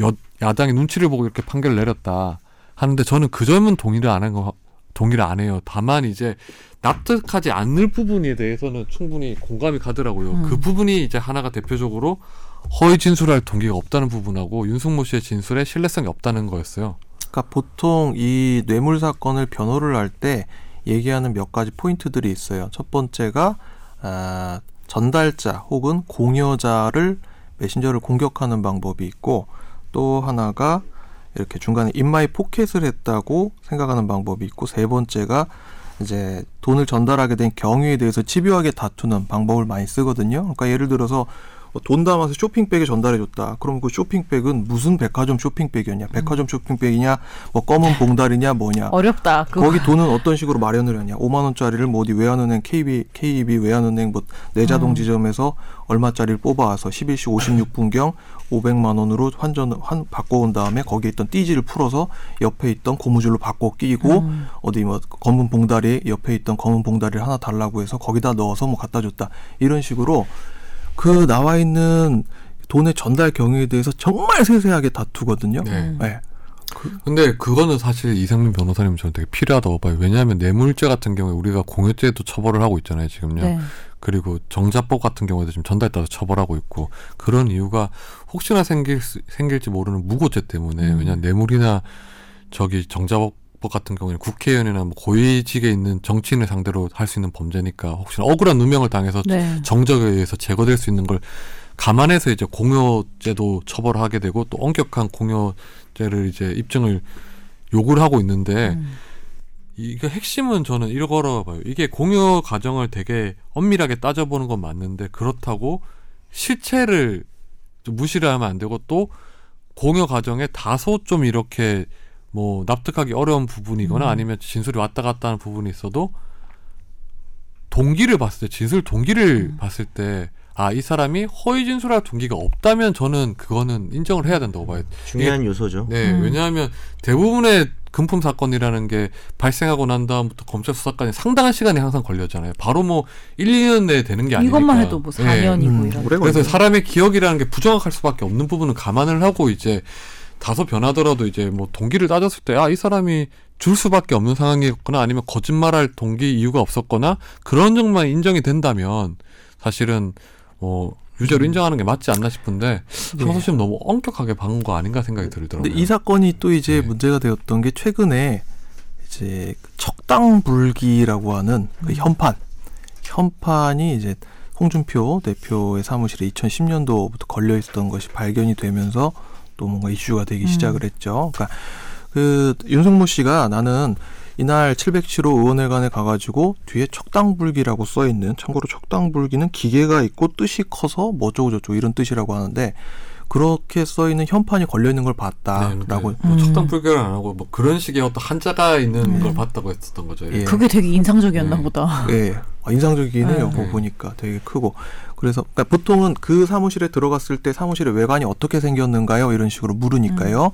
여, 야당의 눈치를 보고 이렇게 판결을 내렸다 하는데 저는 그 점은 동의를 안 한 거 동의를 안 해요. 다만 이제 납득하지 않을 부분에 대해서는 충분히 공감이 가더라고요. 음. 그 부분이 이제 하나가 대표적으로 허위 진술할 동기가 없다는 부분하고 윤승모 씨의 진술에 신뢰성이 없다는 거였어요. 그러니까 보통 이 뇌물 사건을 변호를 할 때 얘기하는 몇 가지 포인트들이 있어요. 첫 번째가 아, 전달자 혹은 공여자를 메신저를 공격하는 방법이 있고 또 하나가 이렇게 중간에 in my pocket을 했다고 생각하는 방법이 있고 세 번째가 이제 돈을 전달하게 된 경위에 대해서 집요하게 다투는 방법을 많이 쓰거든요. 그러니까 예를 들어서 뭐 돈 담아서 쇼핑백에 전달해줬다. 그럼 그 쇼핑백은 무슨 백화점 쇼핑백이었냐? 백화점 쇼핑백이냐? 뭐 검은 봉다리냐? 뭐냐? 어렵다. 그거. 거기 돈은 어떤 식으로 마련을 하냐? 5만 원짜리를 뭐 어디 외환은행 KB KB 외환은행 뭐 내자동 음. 지점에서 얼마짜리를 뽑아와서 11시 56분경 500만 원으로 환전 환 바꿔온 다음에 거기에 있던 띠지를 풀어서 옆에 있던 고무줄로 바꿔 끼고 음. 어디 뭐 검은 봉다리 옆에 있던 검은 봉다리를 하나 달라고 해서 거기다 넣어서 뭐 갖다 줬다 이런 식으로 그 나와 있는 돈의 전달 경위에 대해서 정말 세세하게 다투거든요. 네. 음. 네. 근데 그거는 사실 이상민 변호사님 저는 되게 필요하다고 봐요. 왜냐하면 뇌물죄 같은 경우에 우리가 공여죄도 처벌을 하고 있잖아요, 지금요. 네. 그리고 정자법 같은 경우에도 지금 전달에 따라 처벌하고 있고 그런 이유가 혹시나 생길 수- 생길지 모르는 무고죄 때문에 음. 왜냐 면 뇌물이나 저기 정자법 같은 경우에는 국회의원이나 뭐 고위직에 있는 정치인을 상대로 할 수 있는 범죄니까 혹시나 억울한 누명을 당해서 네. 정적에 의해서 제거될 수 있는 걸 감안해서 이제 공여죄도 처벌하게 되고 또 엄격한 공여죄를 이제 입증을 요구를 하고 있는데 음. 이게 핵심은 저는 이거라고 봐요. 이게 공여 과정을 되게 엄밀하게 따져보는 건 맞는데 그렇다고 실체를 좀 무시를 하면 안 되고 또 공여 과정에 다소 좀 이렇게 뭐 납득하기 어려운 부분이거나 음. 아니면 진술이 왔다 갔다 하는 부분이 있어도 동기를 봤을 때 진술 동기를 음. 봤을 때 아 이 사람이 허위 진술할 동기가 없다면 저는 그거는 인정을 해야 된다고 봐요. 중요한 요소죠. 네, 음. 왜냐하면 대부분의 금품 사건이라는 게 발생하고 난 다음부터 검찰 수사까지 상당한 시간이 항상 걸렸잖아요. 바로 뭐 1, 2년 내에 되는 게 아니니까. 이것만 해도 뭐 4년이고 음, 이런. 그래서. 사람의 기억이라는 게 부정확할 수밖에 없는 부분은 감안을 하고 이제 다소 변하더라도 이제 뭐 동기를 따졌을 때 아 이 사람이 줄 수밖에 없는 상황이었거나 아니면 거짓말할 동기 이유가 없었거나 그런 점만 인정이 된다면 사실은 뭐 유죄로 인정하는 게 맞지 않나 싶은데 네. 항소심 너무 엄격하게 박은 거 아닌가 생각이 들더라고요. 근데 이 사건이 또 이제 네. 문제가 되었던 게 최근에 이제 그 척당불기라고 하는 그 음. 현판 현판이 이제 홍준표 대표의 사무실에 2010년도부터 걸려 있었던 것이 발견이 되면서 또 뭔가 이슈가 되기 음. 시작을 했죠. 그러니까 그 윤석모 씨가 나는 이날 707호 의원회관에 가가지고 뒤에 척당불기라고 써 있는 참고로 척당불기는 기계가 있고 뜻이 커서 뭐 어쩌고 저쩌고 이런 뜻이라고 하는데 그렇게 써 있는 현판이 걸려 있는 걸 봤다라고 뭐 음. 척당 불결을 안 하고 뭐 그런 식의 어떤 한자가 있는 음. 걸 봤다고 했었던 거죠. 예. 그게 되게 인상적이었나 네. 보다. 예, 아, 인상적이네요. 네. 그거 네. 보니까 되게 크고. 그래서 그러니까 보통은 그 사무실에 들어갔을 때 사무실의 외관이 어떻게 생겼는가요? 이런 식으로 물으니까요.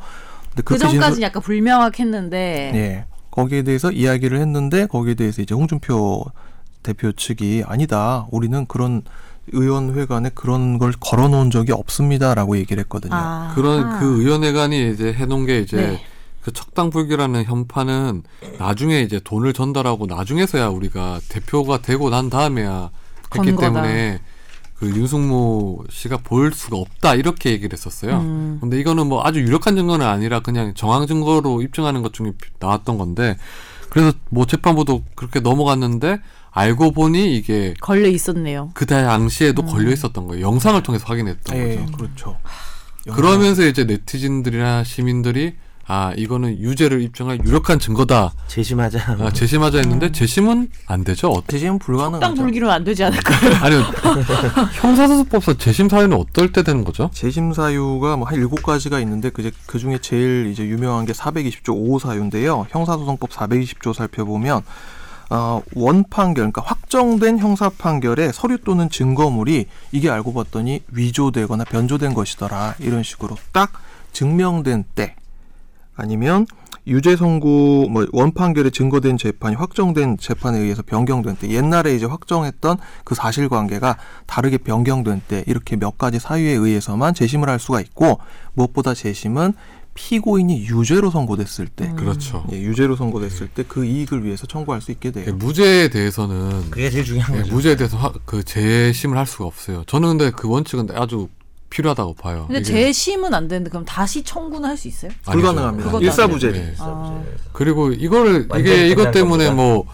근데 그 그렇게 전까지 진술- 약간 불명확했는데 예, 거기에 대해서 이야기를 했는데 거기에 대해서 이제 홍준표 대표 측이 아니다. 우리는 그런 의원회관에 그런 걸 걸어놓은 적이 없습니다라고 얘기를 했거든요. 아. 그런 그 의원회관이 이제 해놓은 게 이제 네. 그 척당불기라는 현판은 나중에 이제 돈을 전달하고 나중에서야 우리가 대표가 되고 난 다음에야 했기 건 거다. 때문에 그 윤승모 씨가 볼 수가 없다 이렇게 얘기를 했었어요. 음. 근데 이거는 뭐 아주 유력한 증거는 아니라 그냥 정황 증거로 입증하는 것 중에 나왔던 건데 그래서 뭐 재판부도 그렇게 넘어갔는데 알고 보니 이게 걸려 있었네요. 그 당시에도 음. 걸려 있었던 거예요. 영상을 통해서 확인했던 예, 거죠. 그렇죠. 그러면서 이제 네티즌들이나 시민들이 아 이거는 유죄를 입증할 유력한 증거다. 재심하자. 아, 재심하자 했는데 재심은 안 되죠. 어, 대신 불가능하죠. 땅 불기로는 안 되지 않을까요? 아니요 형사소송법상 재심 사유는 어떨 때 되는 거죠? 재심 사유가 뭐 한 일곱 가지가 있는데 그제 그 중에 제일 이제 유명한 게 420조 5 사유인데요. 형사소송법 420조 살펴보면 어, 원 판결, 그러니까 확정된 형사 판결에 서류 또는 증거물이 이게 알고 봤더니 위조되거나 변조된 것이더라 이런 식으로 딱 증명된 때 아니면 유죄 선고 뭐 원판결에 증거된 재판이 확정된 재판에 의해서 변경된 때 옛날에 이제 확정했던 그 사실관계가 다르게 변경된 때 이렇게 몇 가지 사유에 의해서만 재심을 할 수가 있고 무엇보다 재심은 피고인이 유죄로 선고됐을 때 음. 그렇죠. 예, 유죄로 선고됐을 때 그 이익을 위해서 청구할 수 있게 돼요. 예, 무죄에 대해서는 그게 제일 중요한 예, 거죠. 무죄에 대해서 화- 그 재심을 할 수가 없어요. 저는 근데 그 원칙은 아주 필요하다고 봐요. 근데 이게 재심은 안 되는데 그럼 다시 청구는 할 수 있어요? 아니죠. 불가능합니다. 그것도 일사부재. 네. 아. 그리고 이거를 완전 이게 이것 끝난 때문에 겁니다. 뭐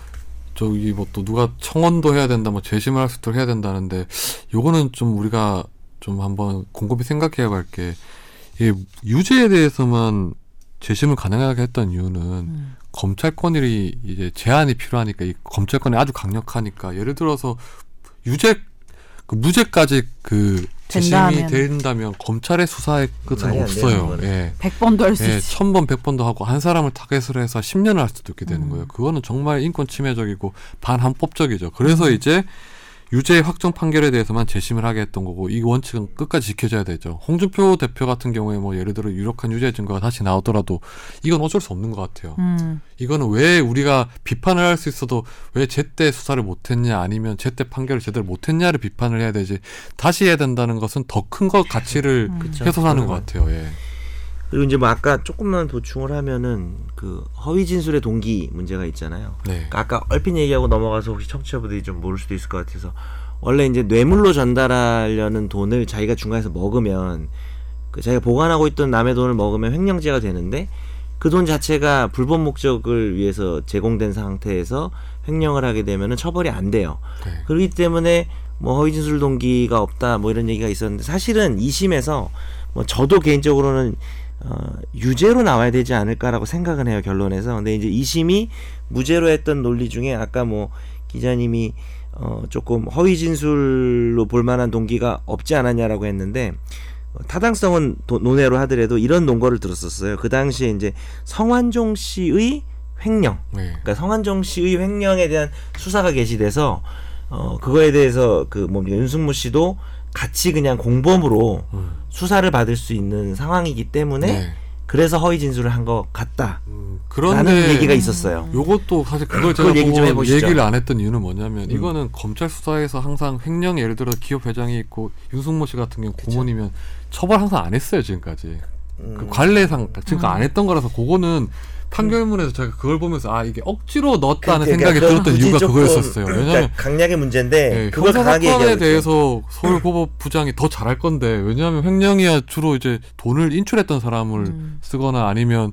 저기 뭐 또 누가 청원도 해야 된다, 뭐 재심을 할 수도 해야 된다는데 요거는 좀 우리가 좀 한번 곰곰이 생각해야 할 게이 유죄에 대해서만 재심을 가능하게 했던 이유는 음. 검찰권이 이제 제한이 필요하니까 이 검찰권이 아주 강력하니까 예를 들어서 유죄 그 무죄까지 그 재심이 된다면. 된다면 검찰의 수사의 끝은 없어요. 예. 100번도 할수 예, 있어. 천 번, 백 번도 하고 한 사람을 타겟으로 해서 10년을 할 수도 있게 되는 음. 거예요. 그거는 정말 인권 침해적이고 반헌법적이죠. 그래서 음. 이제 유죄 확정 판결에 대해서만 재심을 하게 했던 거고 이 원칙은 끝까지 지켜져야 되죠. 홍준표 대표 같은 경우에 뭐 예를 들어 유력한 유죄 증거가 다시 나오더라도 이건 어쩔 수 없는 것 같아요. 음. 이거는 왜 우리가 비판을 할 수 있어도 왜 제때 수사를 못했냐 아니면 제때 판결을 제대로 못했냐를 비판을 해야 되지 다시 해야 된다는 것은 더 큰 것 가치를 음. 훼손하는 것 같아요. 예. 그리고 이제 뭐 아까 조금만 보충을 하면은 그 허위 진술의 동기 문제가 있잖아요. 네. 그러니까 아까 얼핏 얘기하고 넘어가서 혹시 청취자분들이 좀 모를 수도 있을 것 같아서 원래 이제 뇌물로 전달하려는 돈을 자기가 중간에서 먹으면 그 자기가 보관하고 있던 남의 돈을 먹으면 횡령죄가 되는데 그 돈 자체가 불법 목적을 위해서 제공된 상태에서 횡령을 하게 되면은 처벌이 안 돼요. 네. 그렇기 때문에 뭐 허위 진술 동기가 없다 뭐 이런 얘기가 있었는데 사실은 2심에서 뭐 저도 개인적으로는 어, 유죄로 나와야 되지 않을까라고 생각은 해요 결론에서. 근데 이제 2심이 무죄로 했던 논리 중에 아까 뭐 기자님이 어, 조금 허위 진술로 볼 만한 동기가 없지 않았냐라고 했는데 어, 타당성은 도- 논외로 하더라도 이런 논거를 들었었어요. 그 당시에 이제 성완종 씨의 횡령. 네. 그러니까 성한종 씨의 횡령에 대한 수사가 개시돼서 어 그거에 대해서 그 뭡니까 윤승무 씨도 같이 그냥 공범으로 음. 수사를 받을 수 있는 상황이기 때문에 네. 그래서 허위 진술을 한 것 같다. 음, 라는 그런데 얘기가 있었어요. 요것도 사실 그걸 그걸 제가 얘기 좀 보고 해보시죠. 얘기를 안 했던 이유는 뭐냐면 음. 이거는 검찰 수사에서 항상 횡령 예를 들어 기업 회장이 있고 윤승모 씨 같은 경우 고문이면 처벌 항상 안 했어요 지금까지 그 음, 관례상 지금까지 안 음. 했던 거라서 그거는 판결문에서 제가 그걸 보면서 아 이게 억지로 넣었다는 그러니까 생각이 그건 들었던 이유가 그거였었어요 그러니까 왜냐하면 강약의 문제인데 예, 그걸 강하게 사건에. 대해서 서울고법 부장이 더 잘할 건데 왜냐하면 횡령이야 주로 이제 돈을 인출했던 사람을 음. 쓰거나 아니면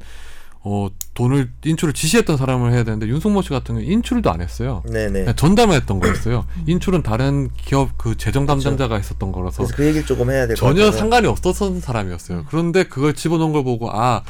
어 돈을 인출을 지시했던 사람을 해야 되는데 윤석모 씨 같은 경우 인출도 안 했어요. 네네. 그냥 전담을 했던 거였어요. 인출은 다른 기업 그 재정 담당자가 했었던 거라서 그래서 그 얘기를 조금 해야 될것 전혀 같아요. 상관이 없었던 사람이었어요. 그런데 그걸 집어넣은 걸 보고 아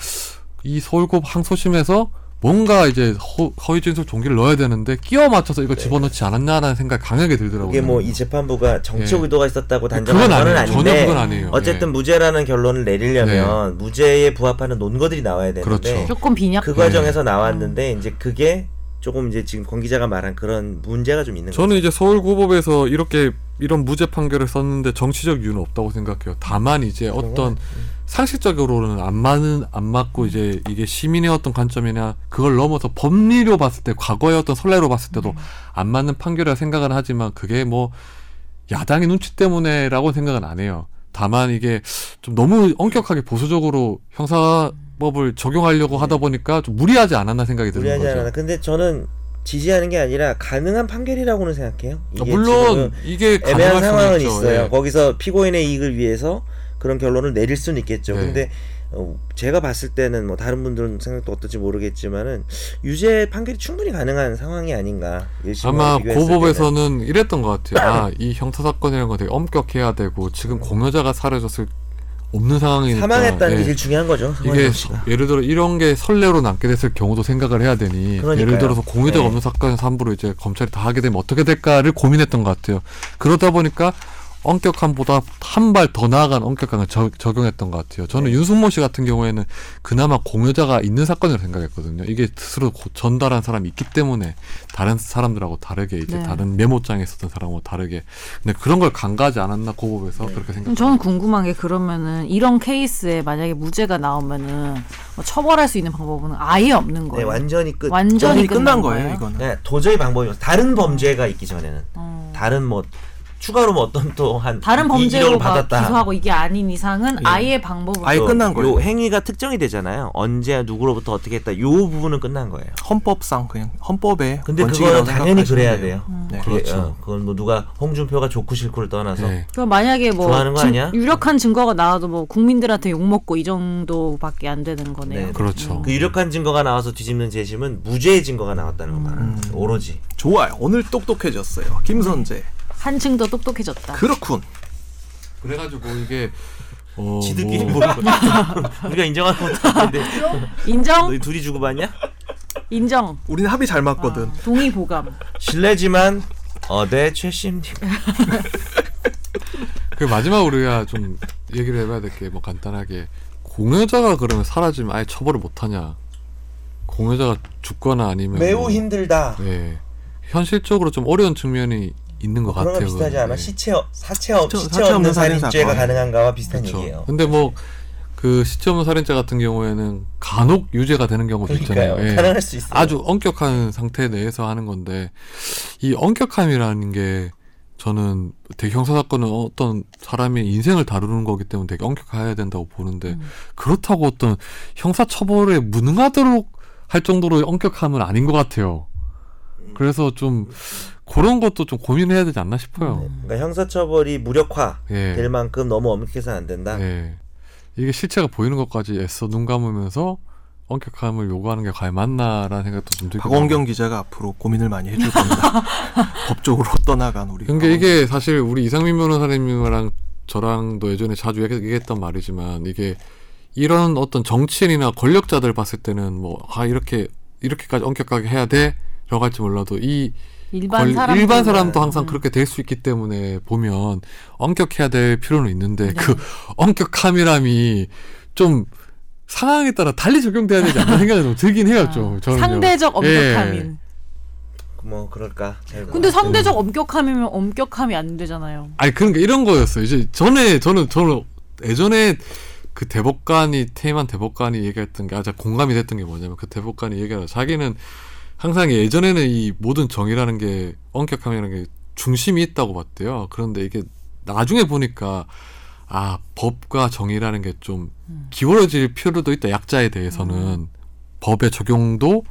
이 서울고 항소심에서 뭔가 이제 허, 허위 진술 종기를 넣어야 되는데 끼워 맞춰서 이거 집어넣지 않았냐라는 생각이 강하게 들더라고요. 네. 그게 뭐 이 재판부가 정치적 예. 의도가 있었다고 단정하는 그건 건 아니에요. 아닌데 전혀 그건 아니에요. 어쨌든 예. 무죄라는 결론을 내리려면 무죄에 부합하는 논거들이 나와야 되는데 그렇죠. 조금 빈약. 그 과정에서 나왔는데 이제 그게 조금 이제 지금 권 기자가 말한 그런 문제가 좀 있는 저는 이제 서울고법에서 이렇게 이런 무죄 판결을 썼는데 정치적 이유는 없다고 생각해요. 다만 이제 어떤 상식적으로는 안 맞는 안 맞고 이제 이게 시민의 어떤 관점이나 그걸 넘어서 법리로 봤을 때 과거의 어떤 선례로 봤을 때도 안 맞는 판결이라 생각은 하지만 그게 뭐 야당의 눈치 때문에라고 생각은 안 해요. 다만 이게 좀 너무 엄격하게 보수적으로 형사법을 적용하려고 하다 보니까 좀 무리하지 않았나 생각이 드는 무리하지 거죠. 않아. 근데 저는 지지하는 게 아니라 가능한 판결이라고는 생각해요. 아, 이게 물론 지금 이게 애매한 가능할 수는 상황은 있죠. 있어요. 예. 거기서 피고인의 이익을 위해서 그런 결론을 내릴 수는 있겠죠. 네. 근데 어, 제가 봤을 때는 뭐 다른 분들은 생각도 어떨지 모르겠지만은 유죄 판결이 충분히 가능한 상황이 아닌가. 아마. 고법에서는 이랬던 것 같아요. 아, 이 형사 사건이라는 건 되게 엄격해야 되고 지금 공여자가 사라졌을 없는 상황이니까 사망했다는 게 예. 제일 중요한 거죠. 이게 씨가. 예를 들어 이런 게 선례로 남게 됐을 경우도 생각을 해야 되니 그러니까요. 예를 들어서 공유자가 네. 없는 사건에서 함부로 이제 검찰이 다 하게 되면 어떻게 될까를 고민했던 것 같아요. 그러다 보니까 엄격함보다 한 발 더 나아간 엄격함을 적, 적용했던 것 같아요. 저는 윤승모 씨 같은 경우에는 그나마 공여자가 있는 사건이라고 생각했거든요. 이게 스스로 고- 전달한 사람이 있기 때문에 다른 사람들하고 다르게 이제 네. 다른 메모장에 있었던 사람하고 다르게 근데 그런 걸 간과하지 않았나 고법에서 그렇게 그럼 생각합니다. 저는 궁금한 게 그러면은 이런 케이스에 만약에 무죄가 나오면은 뭐 처벌할 수 있는 방법은 아예 없는 네, 거예요. 완전히 끝. 완전히 완전히 끝난 끝난 거예요, 거예요? 이거는. 네, 도저히 방법이 없어. 다른 범죄가 있기 전에는 어. 다른 뭐 추가로 뭐 어떤 또한 다른 범죄로 막 받았다. 기소하고 이게 아닌 이상은 예. 아예 방법을 아예 또 끝난 거예요. 요 행위가 특정이 되잖아요. 언제 누구로부터 어떻게 했다. 요 부분은 끝난 거예요. 헌법상 그냥 헌법에 근데 원칙이라고 그거는 당연히 생각하시면 그래야 돼요. 네. 그게, 그렇죠. 어, 그건 뭐 누가 홍준표가 좋고 싫고를 떠나서 네. 그럼 만약에 뭐 좋아하는 거 증- 아니야? 유력한 증거가 나와도 뭐 국민들한테 욕 먹고 이 정도밖에 안 되는 거네요. 네. 그렇죠. 그 유력한 증거가 나와서 뒤집는 재심은 무죄의 증거가 나왔다는 거 말하는 음. 오로지. 좋아요. 오늘 똑똑해졌어요. 김선재. 한층 더 똑똑해졌다. 그렇군. 그래가지고 이게 어, 지들끼리 뭐- 모르는 거 우리가 인정하는 것도 아닌데 인정? 너희 둘이 주고 받냐? 인정. 우리는 합이 잘 맞거든. 아, 동의 보감. 실례지만 어대 최씨님 그 마지막 우리가 좀 얘기를 해봐야 될 게 뭐 간단하게 공여자가 그러면 사라지면 아예 처벌을 못하냐 공여자가 죽거나 아니면 뭐, 힘들다. 예 현실적으로 좀 어려운 측면이 있는 것 그런 거 같아요. 비슷하지 그건. 않아? 예. 시체 어- 사체 없 시체- 시체 없는 없는 살인 살인죄가. 가능한가와 비슷한 그렇죠. 얘기예요. 근데 뭐 그 시점 살인죄 같은 경우에는 간혹 유죄가 되는 경우도 그러니까요. 있잖아요. 예. 가능할 수 있어요. 아주 엄격한 상태 내에서 하는 건데 이 엄격함이라는 게 저는 되게 형사 사건은 어떤 사람의 인생을 다루는 거기 때문에 되게 엄격해야 된다고 보는데 음. 그렇다고 어떤 형사 처벌에 무능하도록 할 정도로 엄격함은 아닌 것 같아요. 그래서 좀 그런 것도 좀 고민해야 되지 않나 싶어요. 그러니까 형사처벌이 무력화 예. 될 만큼 너무 엄격해서는 안 된다. 예. 이게 실체가 보이는 것까지 애써 눈 감으면서 엄격함을 요구하는 게 과연 맞나라는 생각도 좀 들고. 박원경 기자가 앞으로 고민을 많이 해줄 겁니다. 법적으로 떠나간 우리. 그러니까 이게 사실 우리 이상민 변호사님이랑 저랑도 예전에 자주 얘기- 얘기했던 말이지만 이게 이런 어떤 정치인이나 권력자들 봤을 때는 뭐 아 이렇게 이렇게까지 엄격하게 해야 돼라고 할지 몰라도 이 일반 권- 사람 일반 사람도 항상 음. 그렇게 될 수 있기 때문에 보면 엄격해야 될 필요는 있는데 네. 그 엄격함이람이 좀 상황에 따라 달리 적용돼야 되지 않나 생각이 좀 들긴 해요 좀 저는 아, 상대적 엄격함인. 뭐 그럴까. 잘 근데. 상대적 엄격함이면 엄격함이 안 되잖아요. 아니 그러니까 이런 거였어요. 이제 전에 저는 저는 예전에 그 대법관이 테이만 대법관이 얘기했던 게 아주 공감이 됐던 게 뭐냐면 그 대법관이 얘기하는 자기는 항상 예전에는 이 모든 정의라는 게 엄격함이라는 게 중심이 있다고 봤대요. 그런데 이게 나중에 보니까 아 법과 정의라는 게좀 음. 기울어질 필요도 있다. 약자에 대해서는 법의 적용도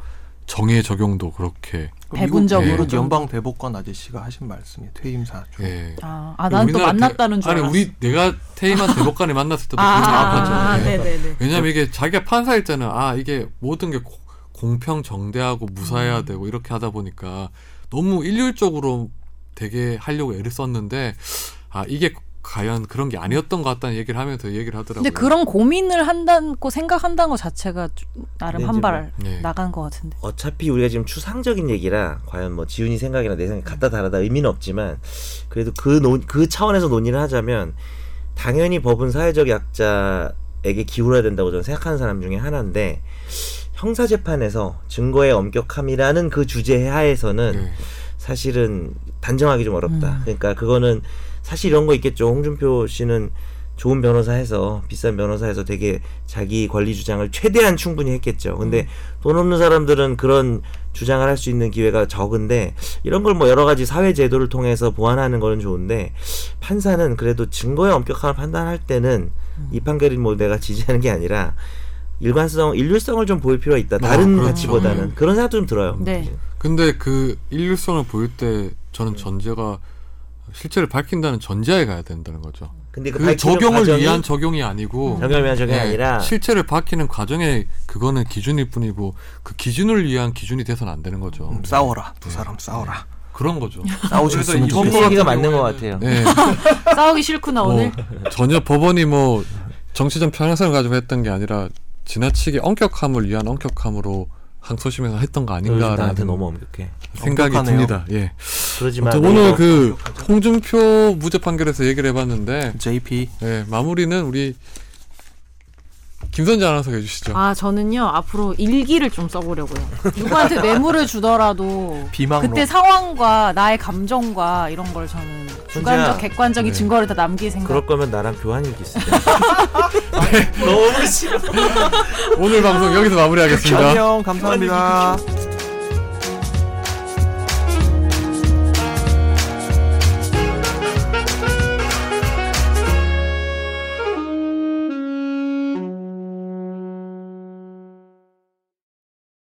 정의의 적용도 그렇게 배분적으로 예. 좀. 연방 대법관 아저씨가 하신 말씀이 퇴임사 중. 예. 아, 아난 또 만났다는 줄 아니 알았어. 우리 내가 테이만 대법관을 만났을 때도 아, 그런 아, 생각하죠. 아, 예. 네네네. 왜냐면 이게 자기가 판사일 때는 아 이게 모든 게 고- 공평 정대하고 무사해야 음. 되고 이렇게 하다 보니까 너무 일률적으로 되게 하려고 애를 썼는데 아 이게 과연 그런 게 아니었던 것 같다는 얘기를 하면서 얘기를 하더라고요. 근데 그런 고민을 한다고 생각한다는 것 자체가 좀 나름 근데 한 이제 발 네. 나간 것 같은데. 어차피 우리가 지금 추상적인 얘기라 과연 뭐 지훈이 생각이나 내 생각이 같다 다르다 의미는 없지만 그래도 그, 논, 그 차원에서 논의를 하자면 당연히 법은 사회적 약자에게 기울어야 된다고 저는 생각하는 사람 중에 하나인데 형사재판에서 증거의 엄격함이라는 그 주제 하에서는 네. 사실은 단정하기 좀 어렵다. 음. 그러니까 그거는 사실 이런 거 있겠죠. 홍준표 씨는 좋은 변호사해서 비싼 변호사해서 되게 자기 권리 주장을 최대한 충분히 했겠죠. 근데 음. 돈 없는 사람들은 그런 주장을 할 수 있는 기회가 적은데 이런 걸 뭐 여러 가지 사회 제도를 통해서 보완하는 거는 좋은데 판사는 그래도 증거의 엄격함을 판단할 때는 음. 이 판결이 뭐 내가 지지하는 게 아니라 일관성, 일률성을 좀 보일 필요가 있다. 다른 그렇죠. 가치보다는 음. 그런 생각도 좀 들어요. 네. 근데 그 일률성을 보일 때 저는 네. 전제가 실체를 밝힌다는 전제하에 가야 된다는 거죠. 근데 그, 그 적용을 위한 적용이 아니고 적용을 위한 적용이 예, 아니라 실체를 밝히는 과정에 그거는 기준일 뿐이고 그 기준을 위한 기준이 돼서는 안 되는 거죠. 음, 싸워라. 두 네. 사람 싸워라. 그런 거죠. 싸우셨으면 그래서 이이 법과 얘기가 맞는 것 같아요. 예, 싸우기 싫구나 뭐 오늘. 전혀 법원이 뭐 정치적 편향성을 가지고 했던 게 아니라 지나치게 엄격함을 위한 엄격함으로 항소심에서 했던 거 아닌가라는 너무 엄격해. 생각이 엄격하네요. 듭니다. 예. 그러지만 오늘 그 홍준표 무죄 판결에서 얘기를 해봤는데 JP 예, 마무리는 우리 김선재 아나운서가 해주시죠. 아 저는요 앞으로 일기를 좀 써보려고요. 누구한테 뇌물을 주더라도 비망록. 그때 상황과 나의 감정과 이런 걸 저는 주관적, 객관적인 네. 증거를 다 남길 생각. 그럴 거면 나랑 교환일기 쓰자. 너무 싫어. 오늘 방송 여기서 마무리하겠습니다. 안녕 감사합니다.